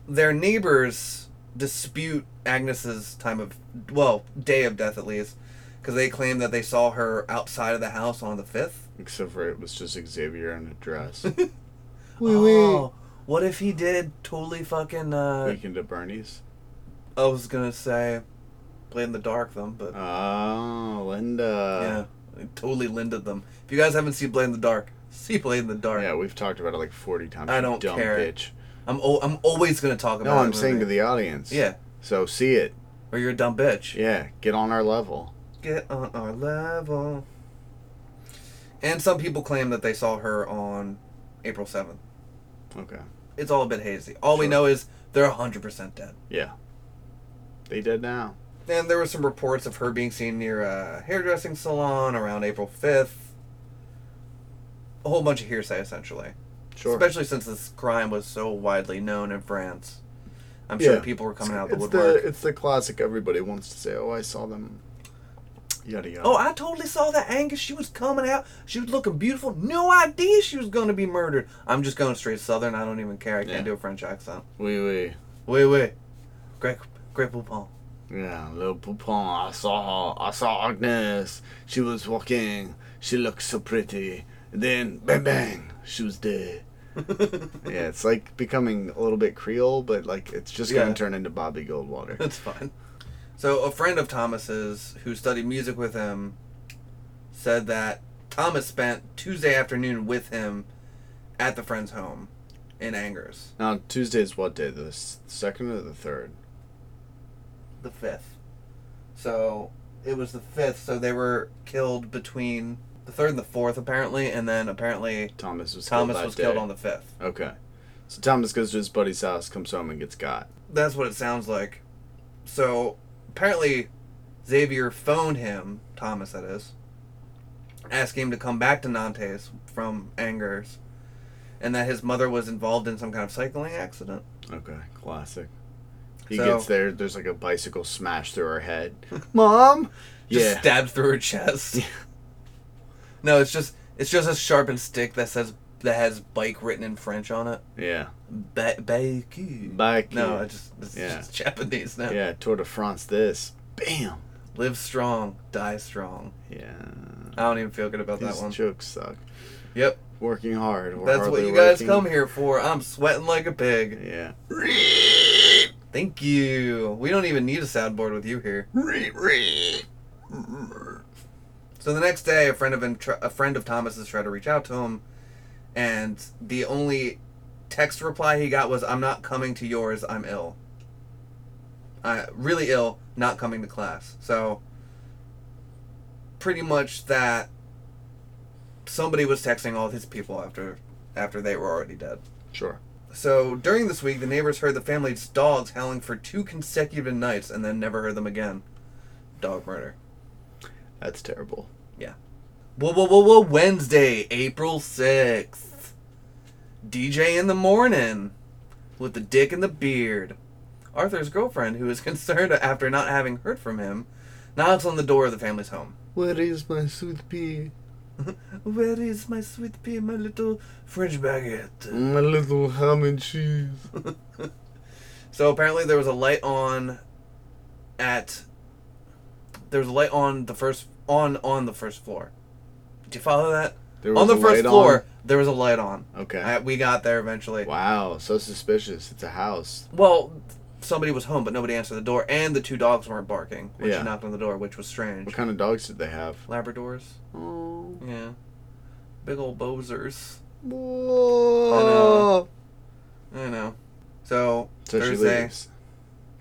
their neighbors dispute Agnes's time of, well, day of death at least, because they claim that they saw her outside of the house on the 5th. Except for it was just Xavier in a dress. oh, what if he did totally fucking, uh, Weekend at Bernie's. I was gonna say, play in the dark them, but Oh, Linda. yeah, totally Linda them. If you guys haven't seen Blade in the Dark, see Blade in the Dark. Yeah, we've talked about it like forty times. I you don't dumb care. bitch. I'm o- I'm always gonna talk about. It. No, that I'm saying to the audience. yeah, So see it. or you're a dumb bitch. Yeah, get on our level. Get on our level. And some people claim that they saw her on April seventh. Okay. It's all a bit hazy. All we know is they're hundred percent dead. Yeah. They did now. And there were some reports of her being seen near a hairdressing salon around April fifth. A whole bunch of hearsay, essentially. Sure. Especially since this crime was so widely known in France. I'm sure Yeah. people were coming out of the it's woodwork. the it's the classic. Everybody wants to say, "Oh, I saw them." Yada yada. Oh, I totally saw that Angus. She was coming out. She was looking beautiful. No idea she was going to be murdered. I'm just going straight Southern. I don't even care. I can't Yeah. do a French accent. Oui, oui. Wait, wait. Great, great poupon. Yeah, little Poupon. I saw her. I saw Agnes. She was walking. She looked so pretty. Then, bang, bang, she was dead. yeah, it's like becoming a little bit Creole, but like it's just gonna turn into Bobby Goldwater. That's fine. So, a friend of Thomas's who studied music with him said that Thomas spent Tuesday afternoon with him at the friend's home in Angers, now Tuesday is what day? The second or the third? the 5th. So, it was the 5th, so they were killed between the 3rd and the 4th, apparently, and then apparently Thomas was Thomas killed was day. killed on the 5th. Okay, so Thomas goes to his buddy's house, comes home, and gets got. That's what it sounds like. So apparently, Xavier phoned him, Thomas that is, asking him to come back to Nantes from Angers, and that his mother was involved in some kind of cycling accident. Okay, classic. He So- gets there. There's like a bicycle smashed through her head. Mom. Just yeah. stabbed through her chest. no, it's just it's just a sharpened stick that says that has bike written in French on it. Yeah. Ba-. Bike. No, I just it's Yeah. just Japanese now. Yeah, Tour de France. This. Bam. Live strong, die strong. Yeah. I don't even feel good about These that one. jokes suck. Yep. Working hard. That's what you guys working. come here for. I'm sweating like a pig. Yeah. Thank you. We don't even need a soundboard with you here. So the next day, a friend of him, a friend of Thomas's, tried to reach out to him, and the only text reply he got was, "I'm not coming to yours. I'm ill. I really ill. Not coming to class." So pretty much that somebody was texting all his people after after they were already dead. Sure. So during this week, the neighbors heard the family's dogs howling for two consecutive nights and then never heard them again. Dog murder. That's terrible. Yeah. Whoa, whoa, whoa, whoa, Wednesday, April 6th. DJ in the morning with the dick and the beard. Arthur's girlfriend, who is concerned after not having heard from him, knocks on the door of the family's home. Where is my sweet pea? Where is my sweet pea, my little French baguette? My little ham and cheese. So apparently there was a light on at there was a light on the first on on the first floor. Did you follow that? There On the a first light floor, there was a light on. On? Okay. I, we got there eventually. wow, so suspicious. It's a house. Well, somebody was home, but nobody answered the door, and the two dogs weren't barking when Yeah. she knocked on the door, which was strange. What kind of dogs did they have? Labradors, Oh. yeah, big old bozers. Whoa. I know. So, So she Thursday. leaves.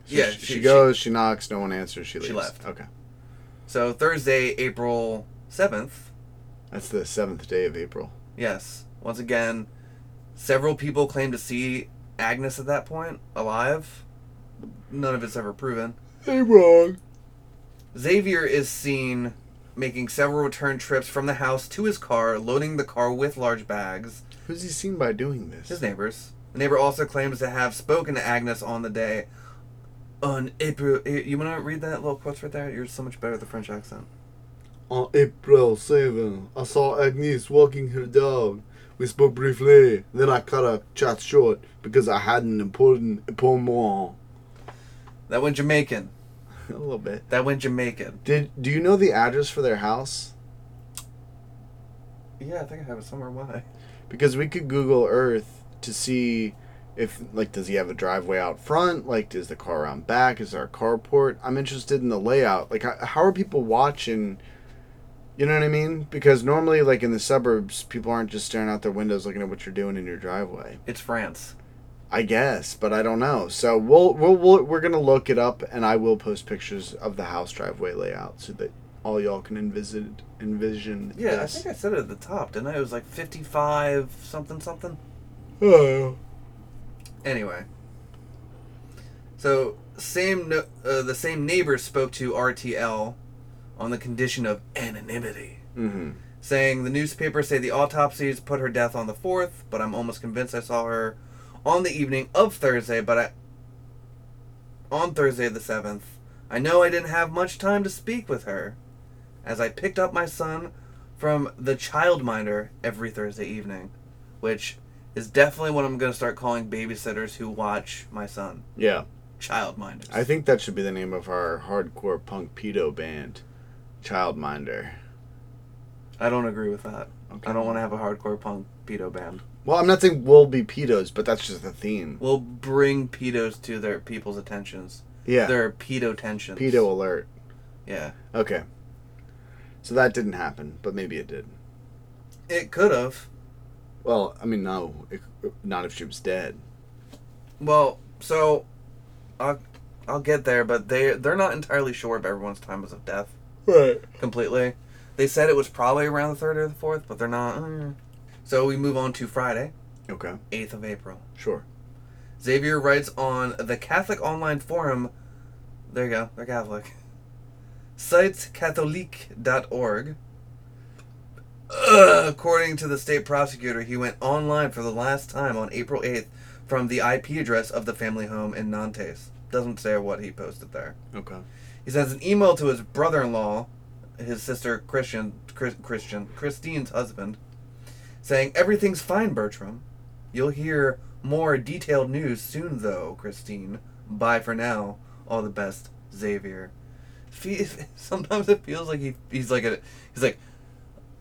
So Yeah, she, she- she goes. She knocks. No one answers. She She left. Okay. so Thursday, April seventh. That's the seventh day of April. Yes. Once again, several people claim to see Agnes at that point alive. None of it's ever proven. Hey, wrong. Xavier is seen making several return trips from the house to his car, loading the car with large bags. Who's he seen by doing this? His neighbors. The neighbor also claims to have spoken to Agnes on the day. On April, eh, you want to read that little quote right there? You're so much better at the French accent. On April 7, I saw Agnes walking her dog. We spoke briefly, then I cut our chat short because I had an important appointment. That went Jamaican. A little bit. That went Jamaican. Did do you know the address for their house? Yeah, I think I have it somewhere. Why? Because we could Google Earth to see if like does he have a driveway out front? Like is the car around back? Is there a carport? I'm interested in the layout. Like how, how are people watching? You know what I mean? Because normally like in the suburbs, people aren't just staring out their windows looking at what you're doing in your driveway. It's France. I guess, but I don't know. So we'll, we'll, we'll we're gonna look it up, and I will post pictures of the house driveway layout so that all y'all can envision envision. Yeah, this. I think I said it at the top, didn't I? It was like 55 something something. Oh. Anyway. So, same uh, the same neighbor spoke to RTL on the condition of anonymity, Mm-hmm. saying the newspapers say the autopsies put her death on the 4th, but I'm almost convinced I saw her on the evening of Thursday, but I on Thursday the 7th. I know I didn't have much time to speak with her as I picked up my son from the childminder every Thursday evening, which is definitely what I'm going to start calling babysitters who watch my son. Yeah, Childminders. I think that should be the name of our hardcore punk pedo band, Childminder. I don't agree with that. Okay. I don't want to have a hardcore punk pedo band. Well, I'm not saying we'll be pedos, but that's just the theme. We'll bring pedos to their people's attentions. Yeah, Their pedo tensions. pedo alert. Yeah. Okay. So that didn't happen, but maybe it did. It could have. Well, I mean, no, it, not if she was dead. Well, so I'll I'll get there, but they they're not entirely sure of everyone's times of death Right. completely. They said it was probably around the third or the fourth, but they're not. mm. So we move on to Friday, Okay. eighth of April. Sure. Xavier writes on the Catholic Online Forum. There you go, they're Catholic. Sitescatholique.org. Ugh, according to the state prosecutor, he went online for the last time on April 8th from the IP address of the family home in Nantes. Doesn't say what he posted there. Okay. He sends an email to his brother-in-law, his sister Christian, Chris, Christian, Christine's husband, saying everything's fine, Bertram. You'll hear more detailed news soon, though, Christine. Bye for now. All the best, Xavier. Sometimes it feels like he, he's like a he's like,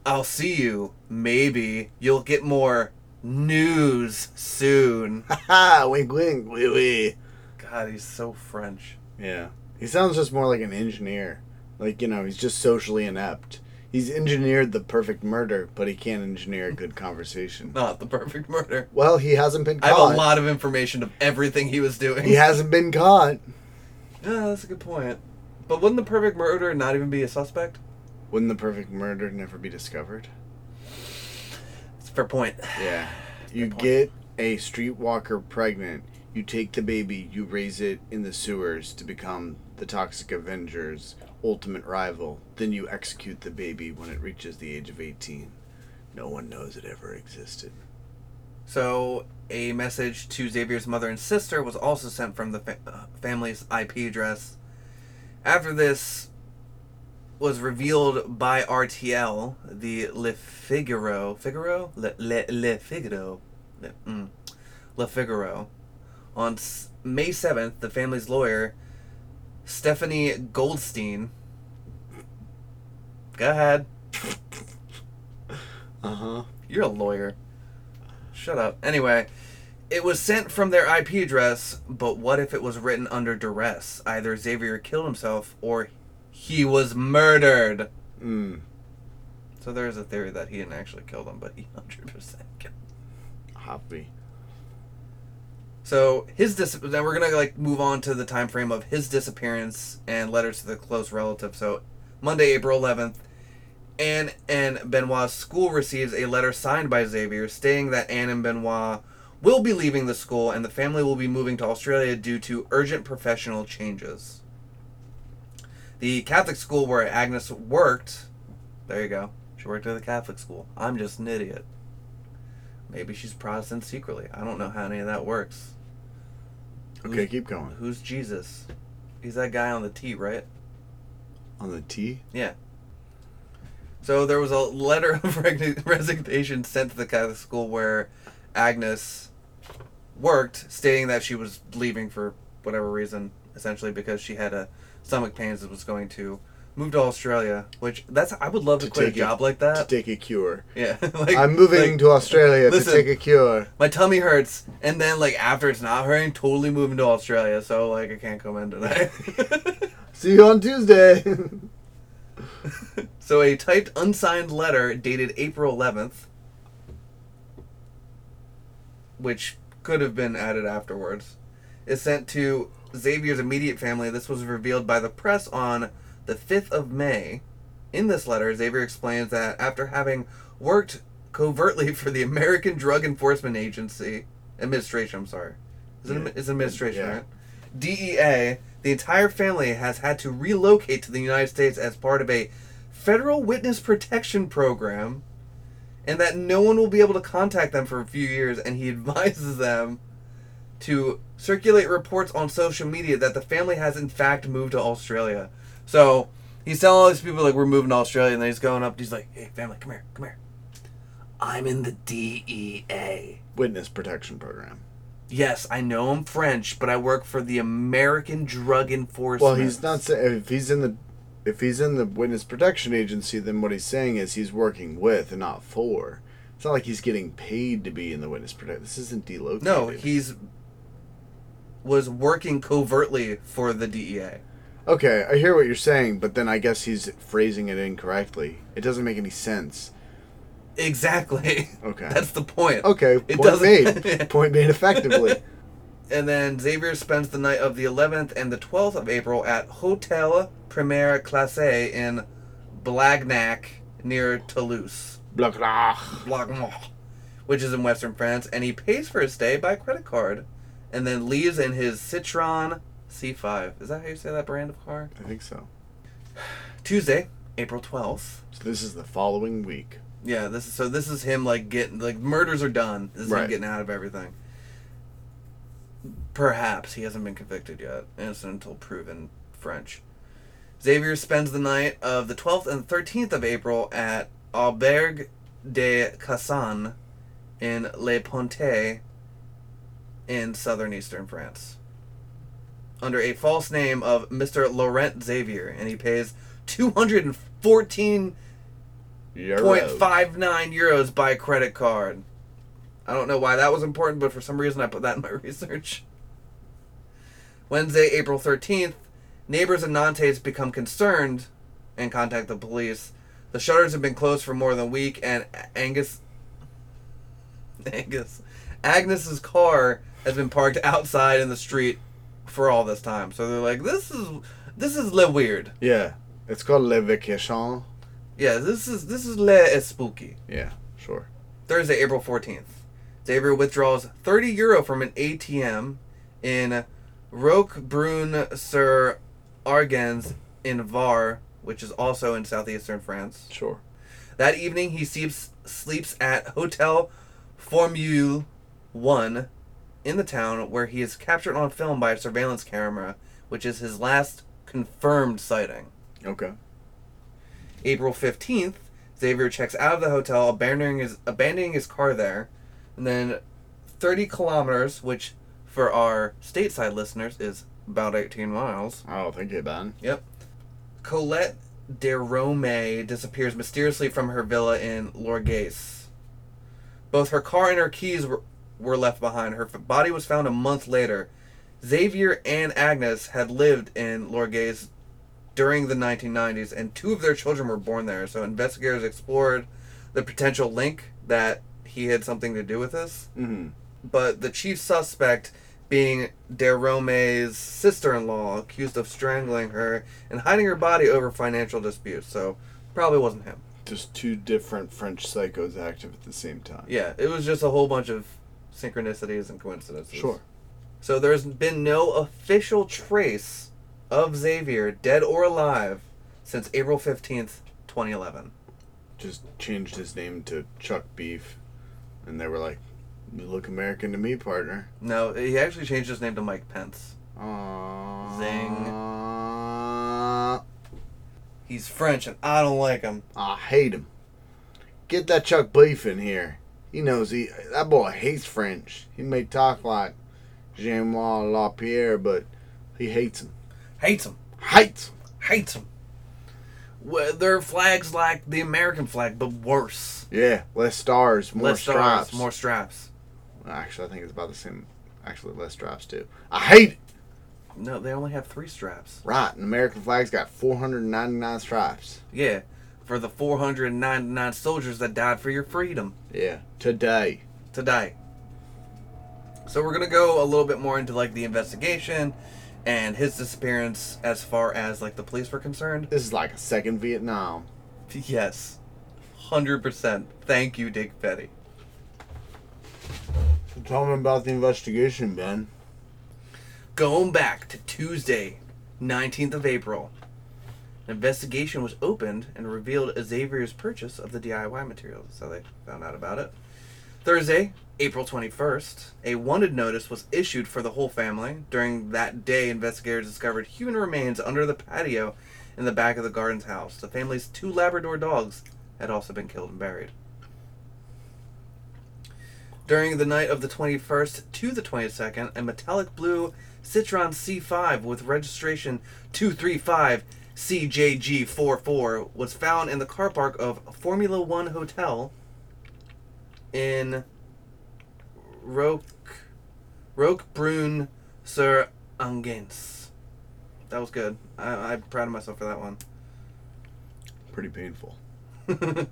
I'll see you. Maybe you'll get more news soon. Ha Ha! wink, wink, wee wee. God, he's so French. Yeah. He sounds just more like an engineer. Like, you know, he's just socially inept. He's engineered the perfect murder, but he can't engineer a good conversation. Not the perfect murder. Well, he hasn't been caught. I have a lot of information of everything he was doing. He hasn't been caught. Yeah, that's a good point. But wouldn't the perfect murder not even be a suspect? Wouldn't the perfect murder never be discovered? It's a fair point. Yeah. You point. get a streetwalker pregnant, you take the baby, you raise it in the sewers to become the Toxic Avenger's ultimate rival. Then you execute the baby when it reaches the age of 18. No one knows it ever existed. So, a message to Xavier's mother and sister was also sent from the fa- uh, family's IP address. After this was revealed by RTL, the Le Figaro, Figaro, Le Le, Le Figaro, Le, mm, Le Figaro, on May seventh, the family's lawyer, Stephanie Goldstein. Go ahead. Uh huh. You're a lawyer. Shut up. Anyway, it was sent from their IP address, but what if it was written under duress? Either Xavier killed himself or he was murdered. Mm. So there is a theory that he didn't actually kill them, but he 100% killed Happy. So his dis- then we're gonna like move on to the time frame of his disappearance and letters to the close relative. So Monday, April 11th, Anne and Benoit's school receives a letter signed by Xavier stating that Anne and Benoit will be leaving the school and the family will be moving to Australia due to urgent professional changes. The Catholic school where Agnes worked, there you go. She worked at the Catholic school. I'm just an idiot. Maybe she's Protestant secretly. I don't know how any of that works. Okay, Who's- keep going. Who's Jesus? He's that guy on the T, right? On the T? Yeah. So there was a letter of resignation sent to the Catholic school where Agnes worked, stating that she was leaving for whatever reason, essentially because she had a stomach pains and was going to move to Australia. Which that's I would love to, To quit a take a- job like that. to take a cure. yeah, like, I'm moving like, to Australia listen. to take a cure. My tummy hurts, and then like after it's not hurting, totally moving to Australia. So like I can't come in tonight. See you on Tuesday. So a typed unsigned letter dated April 11th, which could have been added afterwards, is sent to Xavier's immediate family. This was revealed by the press on the 5th of May. In this letter, Xavier explains that after having worked covertly for the American Drug Enforcement Agency administration, I'm sorry, is it Yeah. it's administration, Yeah. right? DEA, the entire family has had to relocate to the United States as part of a federal witness protection program, and that no one will be able to contact them for a few years. And he advises them to circulate reports on social media that the family has in fact moved to Australia. So he's telling all these people like we're moving to Australia, and then he's going up. He's like, "Hey, family, come here, come here. I'm in the DEA." Witness protection program. Yes, I know I'm French, but I work for the American Drug Enforcement. Well, he's not saying if he's in the if he's in the witness protection agency, then what he's saying is he's working with and not for. It's not like he's getting paid to be in the witness protection. This isn't delocated. No, he's was working covertly for the DEA. Okay, I hear what you're saying, but then I guess he's phrasing it incorrectly. It doesn't make any sense. Exactly. Okay. That's the point. Okay, It point doesn't- made. point made effectively. And then Xavier spends the night of the 11th and the 12th of April at Hotel Première Classe in Blagnac near Toulouse, blah. Blagnac, which is in western France, and he pays for his stay by credit card and then leaves in his Citroen C5. Is that how you say that brand of car? I think so. Tuesday, April 12th. So this is the following week. Yeah, this is so this is him like getting like murders are done. This is him getting out of everything. Perhaps he hasn't been convicted yet, innocent until proven French. Xavier spends the night of the 12th and 13th of April at Auberge de Cassan in Le Pontet in southern eastern France. Under a false name of Mr. Laurent Xavier, and he pays 214 Euro. 0.59 euros by credit card. I don't know why that was important, but for some reason I put that in my research. Wednesday, April 13th, neighbors in Nantes become concerned and contact the police. The shutters have been closed for more than a week, and Angus. Angus. Agnes's car has been parked outside in the street for all this time. So they're like, this is. This is le weird. Yeah, it's called Le Vacation. Yeah, this is this is le spooky. Yeah, sure. Thursday, April 14th. Xavier withdraws 30 euro from an ATM in Roquebrune sur Argens in Var, which is also in southeastern France. Sure. That evening, he sleeps, sleeps at Hotel Formule 1 in the town where he is captured on film by a surveillance camera, which is his last confirmed sighting. Okay. April 15th, Xavier checks out of the hotel, abandoning his abandoning his car there, and then 30 kilometers, which for our stateside listeners is about 18 miles. Oh, thank you, Ben. Yep. Colette de Rome disappears mysteriously from her villa in Lorgais. Both her car and her keys were, were left behind. Her body was found a month later. Xavier and Agnes had lived in Lorgais during the 1990s, and two of their children were born there. So investigators explored the potential link that he had something to do with this. Mm-hmm. But the chief suspect being Derome's sister-in-law, accused of strangling her and hiding her body over financial disputes. So probably wasn't him. Just two different French psychos active at the same time. Yeah, it was just a whole bunch of synchronicities and coincidences. Sure. So there's been no official trace of Xavier, dead or alive, since April 15th, 2011. Just changed his name to Chuck Beef, and they were like, "You look American to me, partner." No, he actually changed his name to Mike Pence. Aww. Zing. He's French and I don't like him. I hate him. Get that Chuck Beef in here. He knows he that boy hates French. He may talk like Jean Lapierre, but he hates him. Hates him. Hates him. Hates him. Well, their flag's like the American flag, but worse. Yeah, less stars, more Less straps. stars, more straps. Actually, I think it's about the same. Actually, less straps too. I hate it. No, they only have three straps. Right, an American flag's got 499 stripes. Yeah, for the 499 soldiers that died for your freedom Yeah, today. today. So we're gonna go a little bit more into like the investigation and his disappearance as far as like the police were concerned. This is like a second Vietnam. Yes, hundred percent. Thank you, Dick Petty. So Tell me about the investigation, Ben. Going back to Tuesday, 19th of April, an investigation was opened and revealed Xavier's purchase of the DIY materials. How they found out about it. Thursday, April 21st, a wanted notice was issued for the whole family. During that day, investigators discovered human remains under the patio in the back of the Gardens house. The family's two Labrador dogs had also been killed and buried. During the night of the 21st to the 22nd, a metallic blue Citroen C5 with registration 235 CJG44 was found in the car park of Formula One Hotel in Roque, Roquebrune sur Angers. That was good. I, I'm proud of myself for that one. Pretty painful.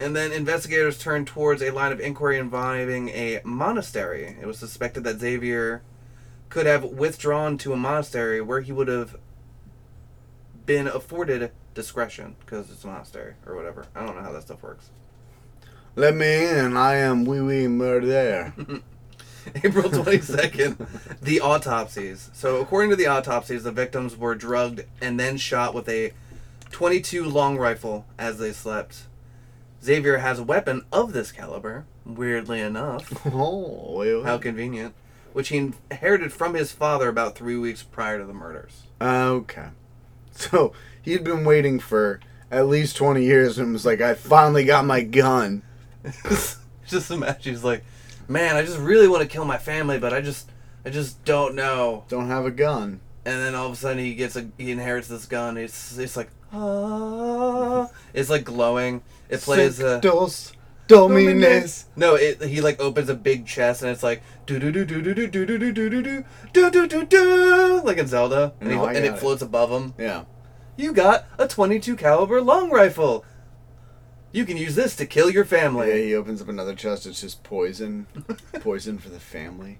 And then investigators turned towards a line of inquiry involving a monastery. It was suspected that Xavier could have withdrawn to a monastery where he would have been afforded discretion because it's a monastery or whatever. I don't know how that stuff works. Let me in. I am wee wee murder. April 22nd, the autopsies. So, according to the autopsies, the victims were drugged and then shot with a 22 long rifle as they slept. Xavier has a weapon of this caliber, weirdly enough. oh, wait, wait. How convenient. Which he inherited from his father about three weeks prior to the murders. Okay. So he'd been waiting for at least 20 years and was like, I finally got my gun. just imagine he's like, man, I just really want to kill my family, but I just, I just don't know. Don't have a gun. And then all of a sudden he gets a, he inherits this gun. It's, it's like, ah, it's like glowing. It plays a. Dos Domines. No, it he like opens a big chest and it's like do do do do do do do do do do do do do do do like in Zelda, and, he, No, I and it it. floats above him. Yeah. You got a 22 caliber long rifle. You can use this to kill your family. Yeah, he opens up another chest. It's just poison. poison for the family.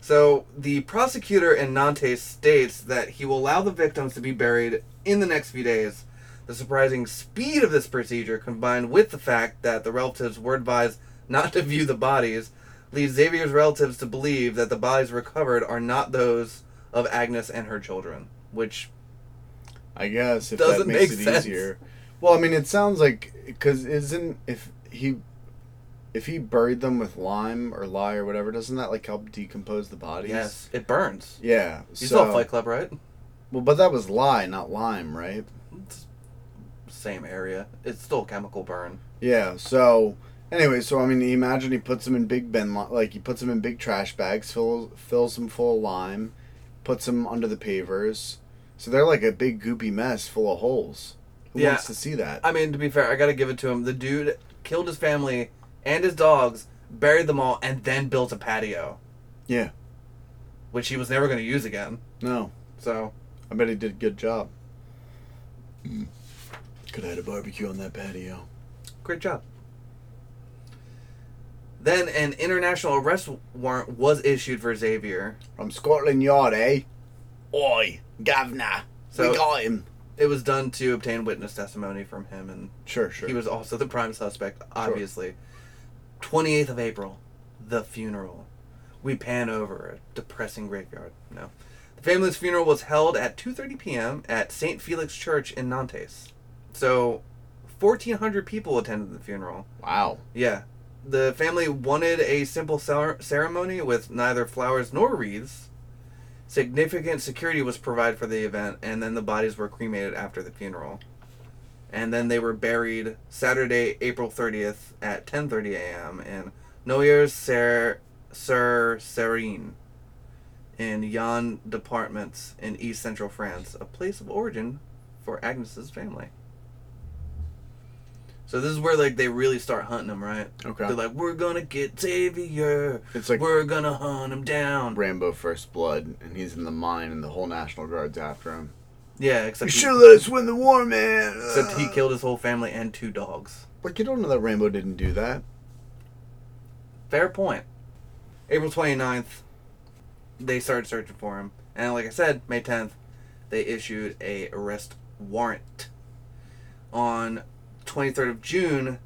So the prosecutor in Nantes states that he will allow the victims to be buried in the next few days. The surprising speed of this procedure, combined with the fact that the relatives were advised not to view the bodies, leads Xavier's relatives to believe that the bodies recovered are not those of Agnes and her children, which I guess if Doesn't makes make it sense. easier. Well, I mean, it sounds like because isn't if he if he buried them with lime or lye or whatever, doesn't that like help decompose the bodies? yes, it burns. Yeah. You so, saw Fight Club, right? Well, but that was lye, not lime, right? Same area. It's still a chemical burn. Yeah. So anyway, so I mean, imagine he puts them in big bin, like he puts them in big trash bags, fills fills them full of lime, puts them under the pavers. So they're like a big goopy mess full of holes. Who Yeah. wants to see that? I mean, to be fair, I gotta give it to him. The dude killed his family and his dogs, buried them all, and then built a patio, yeah. which he was never gonna use again. No. So, I bet he did a good job. Could have had a barbecue on that patio. great job. Then an international arrest warrant was issued for Xavier. From Scotland Yard, eh? Oi, governor. So- we got him. It was done to obtain witness testimony from him, and Sure, sure. he was also the prime suspect, obviously. 28th of April, the funeral. We pan over a depressing graveyard. No. The family's funeral was held at 2:30 p.m. at St. Felix Church in Nantes. So, 1400 people attended the funeral. wow. Yeah. The family wanted a simple cer- ceremony with neither flowers nor wreaths. Significant security was provided for the event, and then the bodies were cremated after the funeral. And then they were buried Saturday, April 30th at 10:30 a.m. in Noyers sur sur in Yonne Departments in East Central France, a place of origin for Agnes's family. So this is where like they really start hunting him, right? Okay. They're like, we're gonna get Xavier. It's like we're gonna hunt him down. Rambo First Blood, and he's in the mine, and the whole National Guard's after him. Yeah, except he, let us win the war, man. except he killed his whole family and two dogs. Like you don't know that Rambo didn't do that. Fair point. April 29th, they started searching for him. And like I said, May 10th, they issued a arrest warrant. On 23rd of June,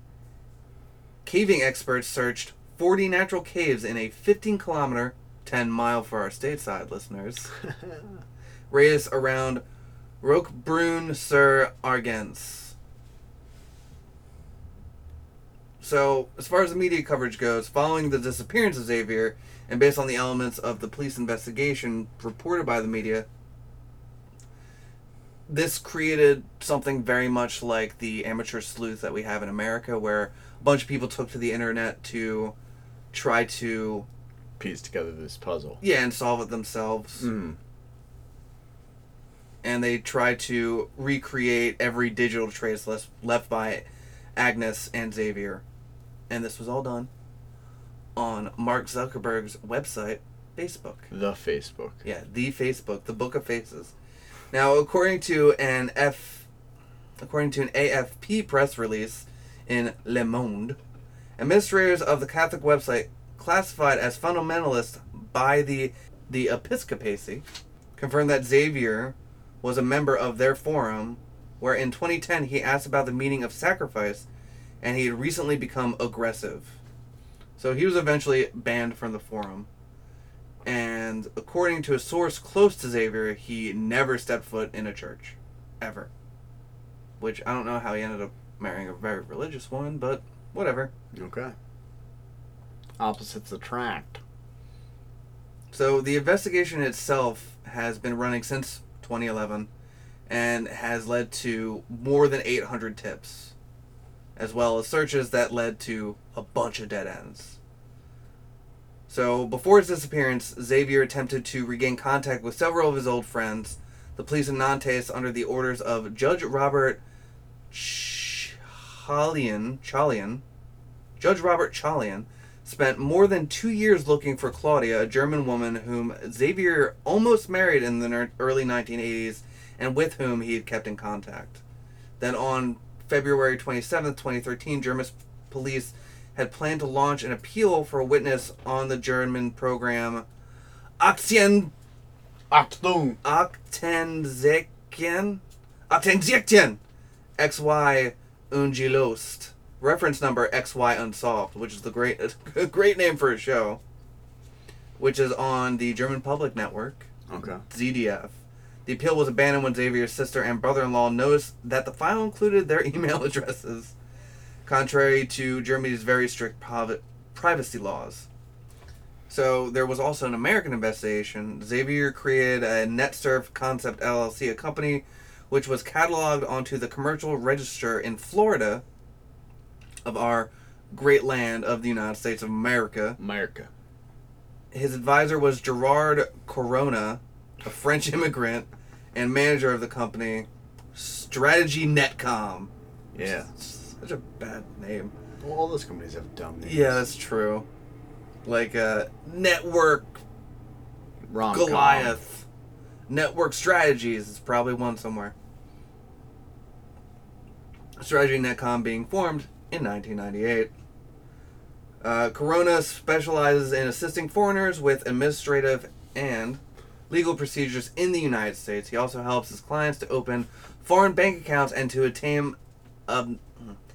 caving experts searched 40 natural caves in a 15 kilometer, 10 mile for our stateside listeners, radius around Roquebrune sur Argens. So, as far as the media coverage goes, following the disappearance of Xavier, and based on the elements of the police investigation reported by the media, this created something very much like the amateur sleuth that we have in America, where a bunch of people took to the internet to try to, Piece together this puzzle. yeah, and solve it themselves. Mm. and they try to recreate every digital trace left, left by Agnes and Xavier. And this was all done on Mark Zuckerberg's website, Facebook. The Facebook. Yeah, the Facebook, the Book of Faces. Now, according to an F, according to an AFP press release in Le Monde, administrators of the Catholic website, classified as fundamentalist by the the Episcopacy, confirmed that Xavier was a member of their forum, where in 2010 he asked about the meaning of sacrifice, and he had recently become aggressive. So he was eventually banned from the forum. And according to a source close to Xavier, he never stepped foot in a church. Ever. Which I don't know how he ended up marrying a very religious woman, but whatever. Okay. Opposites attract. So the investigation itself has been running since 2011 and has led to more than 800 tips, as well as searches that led to a bunch of dead ends. So before his disappearance, Xavier attempted to regain contact with several of his old friends. The police in Nantes, under the orders of Judge Robert Tchalian, Tchalian, Judge Robert Tchalian, spent more than two years looking for Claudia, a German woman whom Xavier almost married in the early 1980s and with whom he had kept in contact. Then on February 27, 2013, German police had planned to launch an appeal for a witness on the German program Aktien Achtung! Aktenzeichen XY Ungelost. Reference number XY Unsolved, which is the great a great name for a show. Which is on the German Public Network, Okay. ZDF. The appeal was abandoned when Xavier's sister and brother in law noticed that the file included their email addresses, contrary to Germany's very strict privacy laws. So there was also an American investigation. Xavier created a NetSurf Concept LLC, a company which was cataloged onto the commercial register in Florida of our great land of the United States of America. America. His advisor was Gerard Corona, a French immigrant and manager of the company Strategy Netcom. Yeah. Such a bad name. Well, all those companies have dumb names. Yeah, that's true. Like uh, Network Rom-com. Goliath. Network Strategies is probably one somewhere. Strategy Netcom being formed in 1998. Uh, Corona specializes in assisting foreigners with administrative and legal procedures in the United States. He also helps his clients to open foreign bank accounts and to attain um,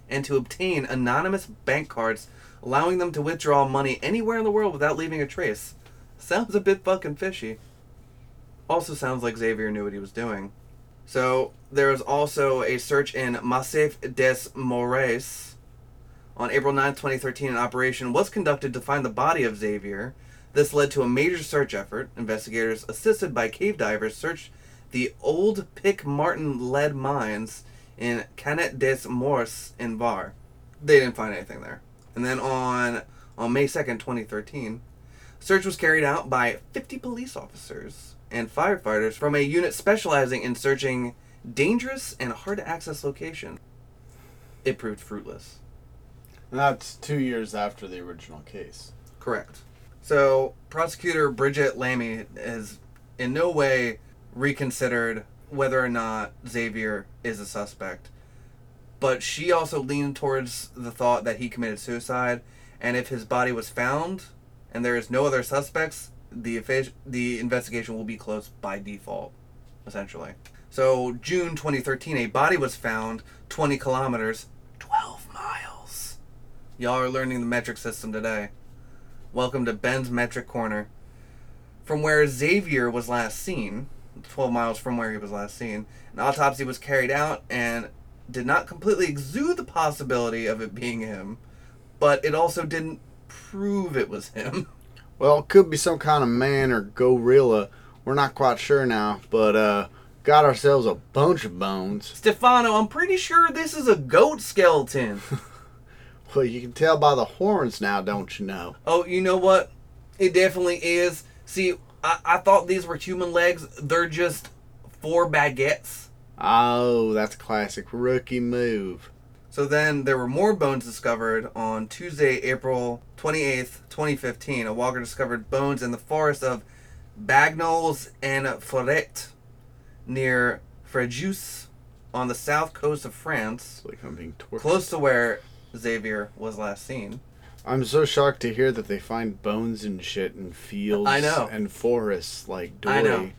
and to obtain anonymous bank cards, allowing them to withdraw money anywhere in the world without leaving a trace. Sounds a bit fucking fishy. Also sounds like Xavier knew what he was doing. So there was also a search in Massif des Maures. On April 9, 2013, an operation was conducted to find the body of Xavier. This led to a major search effort. Investigators, assisted by cave divers, searched the old Pick Martin lead mines in Canet des Maures in Var. They didn't find anything there. And then on on May 2nd, 2013, search was carried out by 50 police officers and firefighters from a unit specializing in searching dangerous and hard to access locations. It proved fruitless. And that's two years after the original case. Correct. So, prosecutor Bridget Lamy has in no way reconsidered whether or not Xavier is a suspect. But she also leaned towards the thought that he committed suicide, and if his body was found and there is no other suspects, the the investigation will be closed by default, essentially. So, June 2013, a body was found 20 kilometers, 12 miles. Y'all are learning the metric system today. Welcome to Ben's Metric Corner. From where Xavier was last seen, 12 miles from where he was last seen, an autopsy was carried out and did not completely exude the possibility of it being him, but it also didn't prove it was him. Well, it could be some kind of man or gorilla. We're not quite sure now, but uh, got ourselves a bunch of bones. Stefano, I'm pretty sure this is a goat skeleton. Well, you can tell by the horns now, don't you know? oh, you know what? It definitely is. See, I, I thought these were human legs. They're just four baguettes. Oh, that's a classic rookie move. So then there were more bones discovered on Tuesday, April 28th, 2015. A walker discovered bones in the forest of Bagnols and Forêt near Fréjus on the south coast of France, like I'm being tortured. close to where Xavier was last seen. I'm so shocked to hear that they find bones and shit in fields I know. and forests like Dory. I know.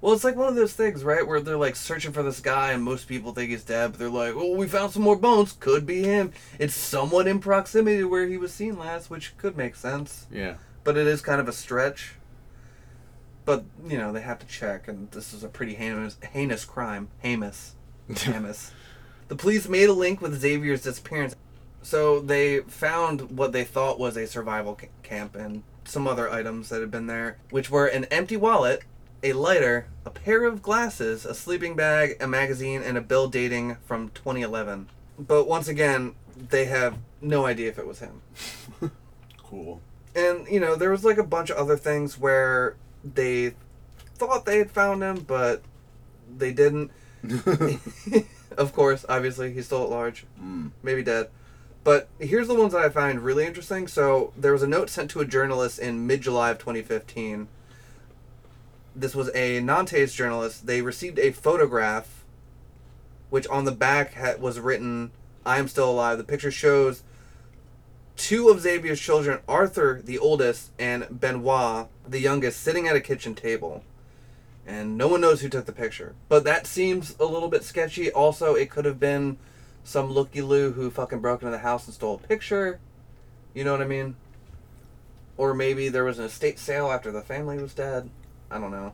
Well, it's like one of those things, right, where they're like searching for this guy, and most people think he's dead, but they're like, "Oh, we found some more bones. Could be him." It's somewhat in proximity to where he was seen last, which could make sense. Yeah. but it is kind of a stretch. But you know they have to check, and this is a pretty heinous, heinous crime. Heinous, heinous. the police made a link with Xavier's disappearance, so they found what they thought was a survival ca- camp and some other items that had been there, which were an empty wallet, a lighter, a pair of glasses, a sleeping bag, a magazine, and a bill dating from 2011. But once again, they have no idea if it was him Cool. and you know there was like a bunch of other things where they thought they had found him but they didn't of course obviously he's still at large Mm. maybe dead but here's the ones that i find really interesting so there was a note sent to a journalist in mid-july of 2015 this was a nantes journalist they received a photograph which on the back ha- was written i'm still alive the picture shows two of Xavier's children, Arthur, the oldest, and Benoit, the youngest, sitting at a kitchen table. And no one knows who took the picture. But that seems a little bit sketchy. Also, it could have been some looky loo who fucking broke into the house and stole a picture. You know what I mean? Or maybe there was an estate sale after the family was dead. I don't know.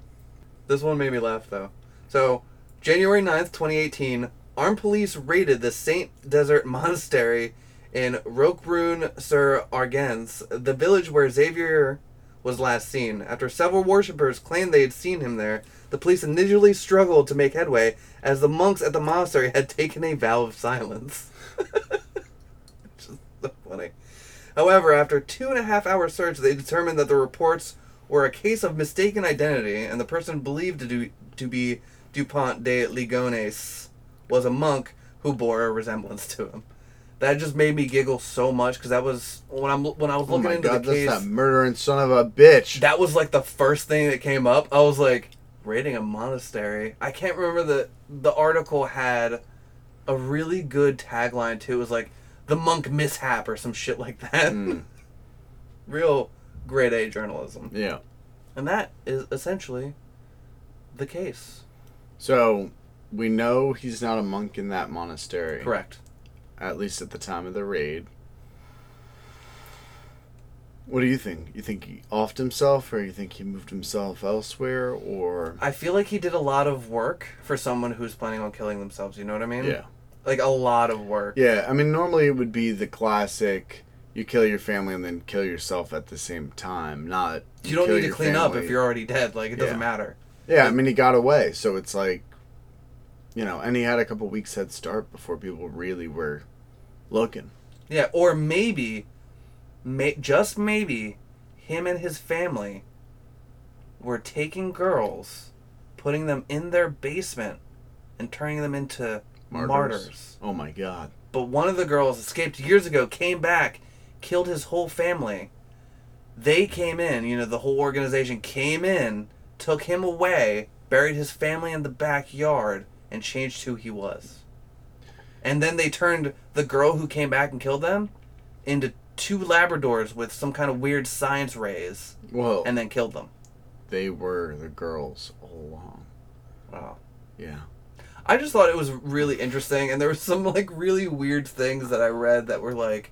This one made me laugh though. So, January 9th, 2018, armed police raided the Saint Desert Monastery in Roquebrune sur Argens, the village where Xavier was last seen. After several worshippers claimed they had seen him there, the police initially struggled to make headway as the monks at the monastery had taken a vow of silence. Is so funny. However, after two and a half hour search, they determined that the reports were a case of mistaken identity, and the person believed to, do, to be Dupont de Ligonnès was a monk who bore a resemblance to him. That just made me giggle so much because that was when I'm when I was Oh looking my into god, the case. that murdering son of a bitch. That was like the first thing that came up. I was like, raiding a monastery. I can't remember the the article had a really good tagline too. It was like the monk mishap or some shit like that. Mm. Real grade A journalism. yeah. And that is essentially the case. So we know he's not a monk in that monastery. Correct. At least at the time of the raid. What do you think? You think he offed himself, or you think he moved himself elsewhere, or I feel like he did a lot of work for someone who's planning on killing themselves. You know what I mean? yeah, Like a lot of work. yeah. I mean, normally it would be the classic. you kill your family and then kill yourself at the same time. Not You don't kill need to clean up if you're already dead. Like it doesn't Yeah. matter. Yeah, I mean he got away, so it's like, you know, and he had a couple weeks head start before people really were looking. Yeah, or maybe, may, just maybe, him and his family were taking girls, putting them in their basement, and turning them into martyrs. Oh my god. But one of the girls escaped years ago, came back, killed his whole family. They came in, you know, the whole organization came in, took him away, buried his family in the backyard, and changed who he was. And then they turned the girl who came back and killed them into two Labradors with some kind of weird science rays, Well, and then killed them. they were the girls all along. Wow. Yeah. I just thought it was really interesting, and there were some like really weird things that I read that were like,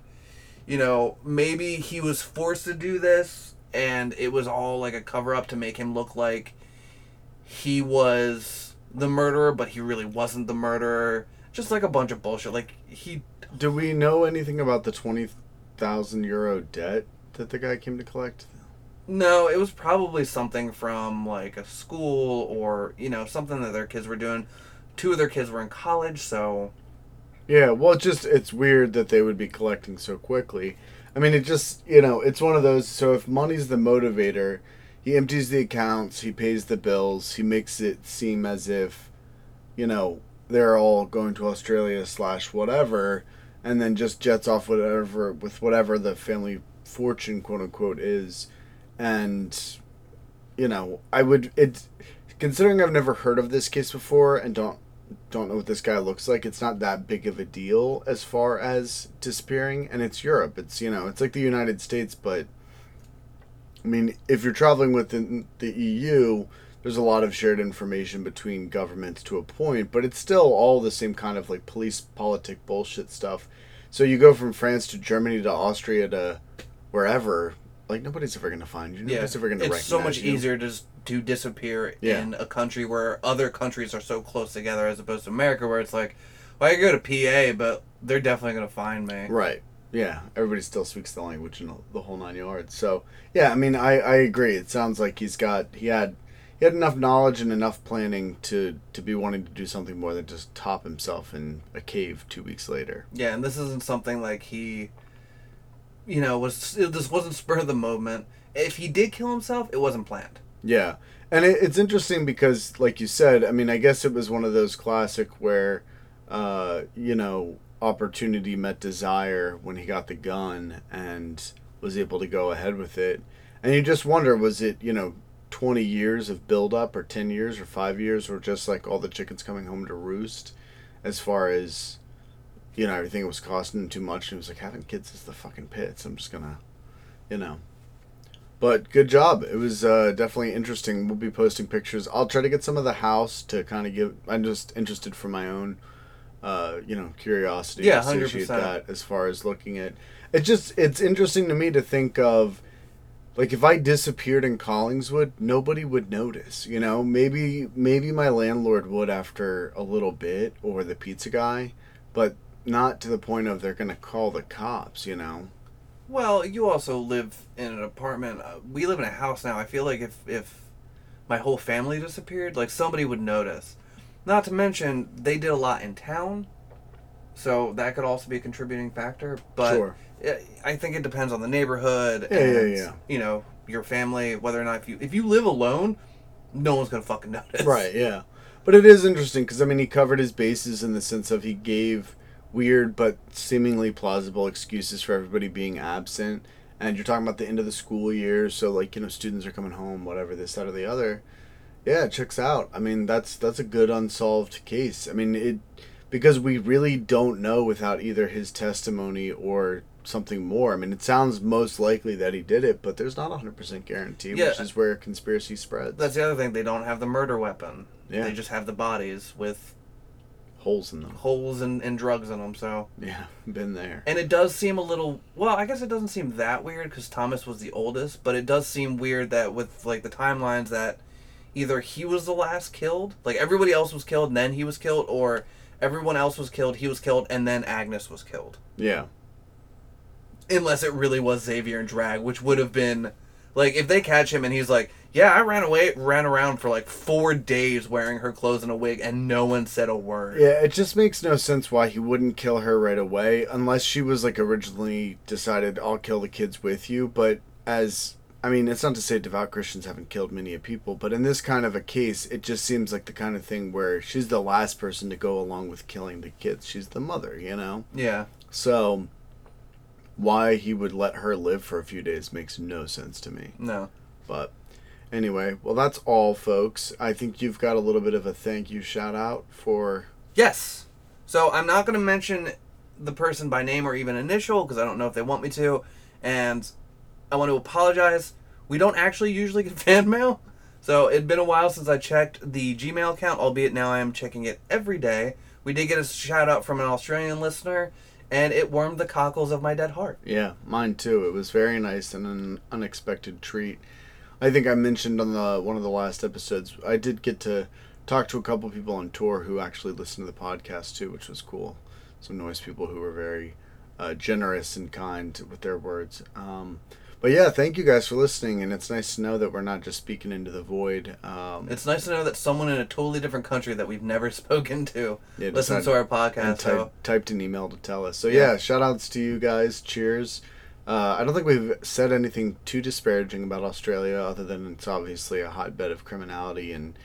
you know, maybe he was forced to do this, and it was all like a cover up to make him look like he was the murderer, but he really wasn't the murderer. Just like a bunch of bullshit. Like he, Do we know anything about the twenty thousand euro debt that the guy came to collect? no, it was probably something from like a school or you know something that their kids were doing. Two of their kids were in college, so Yeah, well, it's just it's weird that they would be collecting so quickly. I mean, it just you know, it's one of those. So if money's the motivator, he empties the accounts, he pays the bills, he makes it seem as if, you know, they're all going to Australia slash whatever, and then just jets off whatever with whatever the family fortune quote unquote is, and, you know, I would it, considering I've never heard of this case before and don't don't know what this guy looks like. It's not that big of a deal as far as disappearing, and it's Europe. It's you know, it's like the United States, but I mean, if you're traveling within the EU, there's a lot of shared information between governments to a point, but it's still all the same kind of like police politic bullshit stuff. So you go from France to Germany to Austria to wherever, like nobody's ever gonna find you. yeah, Nobody's ever gonna it's so much you. easier to just to disappear Yeah. in a country where other countries are so close together as opposed to America, where it's like, well, I go to PA, but they're definitely gonna find me. Right. Yeah. Everybody still speaks the language and the whole nine yards. So yeah, I mean, I, I agree. It sounds like he's got he had he had enough knowledge and enough planning to to be wanting to do something more than just top himself in a cave two weeks later. Yeah, and this isn't something like he, you know, was this wasn't spur of the moment. If he did kill himself, it wasn't planned. Yeah. And it, it's interesting because, like you said, I mean, I guess it was one of those classic where, uh, you know, opportunity met desire when he got the gun and was able to go ahead with it. And you just wonder, was it, you know, 20 years of build up or 10 years or 5 years or just like all the chickens coming home to roost as far as, you know, everything was costing too much. And he was like, having kids is the fucking pits. I'm just going to, you know. But good job. It was uh, definitely interesting. We'll be posting pictures. I'll try to get some of the house to kind of give. I'm just interested for my own, uh, you know, curiosity. Yeah, to associate 100%. That as far as looking at it, just it's interesting to me to think of, like if I disappeared in Collingswood, nobody would notice. You know, maybe maybe my landlord would after a little bit, or the pizza guy, but not to the point of they're gonna call the cops. You know. Well, you also live in an apartment. Uh, we live in a house now. I feel like if if my whole family disappeared, like somebody would notice. Not to mention they did a lot in town, so that could also be a contributing factor. But Sure. I- I think it depends on the neighborhood. Yeah, yeah, and, yeah. You know your family, whether or not if you if you live alone, no one's gonna fucking notice. Right, yeah. But it is interesting because I mean he covered his bases in the sense of he gave weird but seemingly plausible excuses for everybody being absent. And you're talking about the end of the school year, so like you know students are coming home, whatever this, that, or the other. Yeah, it checks out. I mean that's that's a good unsolved case. I mean it because we really don't know without either his testimony or something more. I mean it sounds most likely that he did it, but there's not a hundred percent guarantee, which is where conspiracy spreads. That's the other thing. They don't have the murder weapon. Yeah. They just have the bodies with holes in them. holes and, and drugs in them. So. Yeah, been there. And it does seem a little well, I guess it doesn't seem that weird because Thomas was the oldest, but it does seem weird that with like the timelines that either he was the last killed, like everybody else was killed and then he was killed, or everyone else was killed, he was killed, and then Agnes was killed. Yeah. unless it really was Xavier and drag, which would have been like if they catch him and he's like, "Yeah, I ran away, ran around for like four days wearing her clothes and a wig, and no one said a word." Yeah, it just makes no sense why he wouldn't kill her right away unless she was like originally decided I'll kill the kids with you, but as I mean, it's not to say devout Christians haven't killed many a people, but in this kind of a case, it just seems like the kind of thing where she's the last person to go along with killing the kids. She's the mother, you know? Yeah. So why he would let her live for a few days makes no sense to me. No. But anyway, well that's all folks. I think you've got a little bit of a thank you shout out for Yes. So I'm not going to mention the person by name or even initial because I don't know if they want me to, and I want to apologize. We don't actually usually get fan mail, so it'd been a while since I checked the Gmail account. Albeit now I am checking it every day. We did get a shout out from an Australian listener, and it warmed the cockles of my dead heart. Yeah, mine too. It was very nice and an unexpected treat. I think I mentioned on the one of the last episodes. I did get to talk to a couple people on tour who actually listened to the podcast too, which was cool. Some noise people who were very uh, generous and kind with their words. Um, but yeah, thank you guys for listening, and it's nice to know that we're not just speaking into the void. Um, It's nice to know that someone in a totally different country that we've never spoken to Yeah, listens to our podcast. so typed an email to tell us. So Yeah. yeah, shout outs to you guys. Cheers. Uh, I don't think we've said anything too disparaging about Australia, other than it's obviously a hotbed of criminality and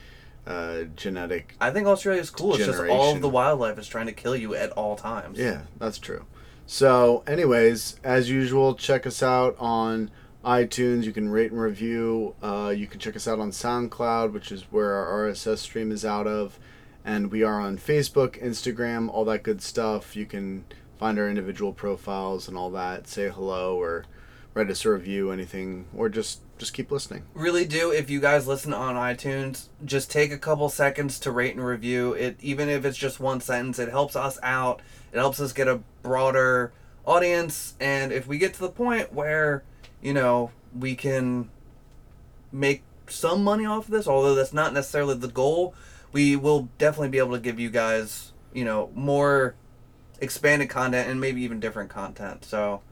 uh, genetic. I think Australia's cool. It's just all of the wildlife is trying to kill you at all times. Yeah, that's true. So, anyways, as usual, check us out on iTunes. You can rate and review. Uh, you can check us out on SoundCloud, which is where our RSS stream is out of. And we are on Facebook, Instagram, all that good stuff. You can find our individual profiles and all that. Say hello or write us a review, anything, or just just keep listening. Really do. If you guys listen on iTunes, just take a couple seconds to rate and review it. Even if it's just one sentence, it helps us out. It helps us get a broader audience. And if we get to the point where, you know, we can make some money off of this, although that's not necessarily the goal, we will definitely be able to give you guys, you know, more expanded content and maybe even different content. So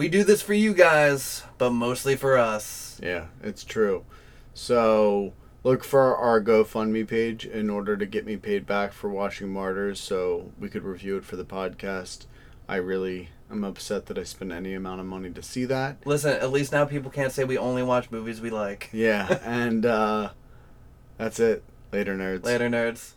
we do this for you guys, but mostly for us. Yeah, it's true. So look for our GoFundMe page in order to get me paid back for watching Martyrs so we could review it for the podcast. I really am upset that I spent any amount of money to see that. Listen, at least now people can't say we only watch movies we like. Yeah, and uh, that's it. Later, nerds. Later, nerds.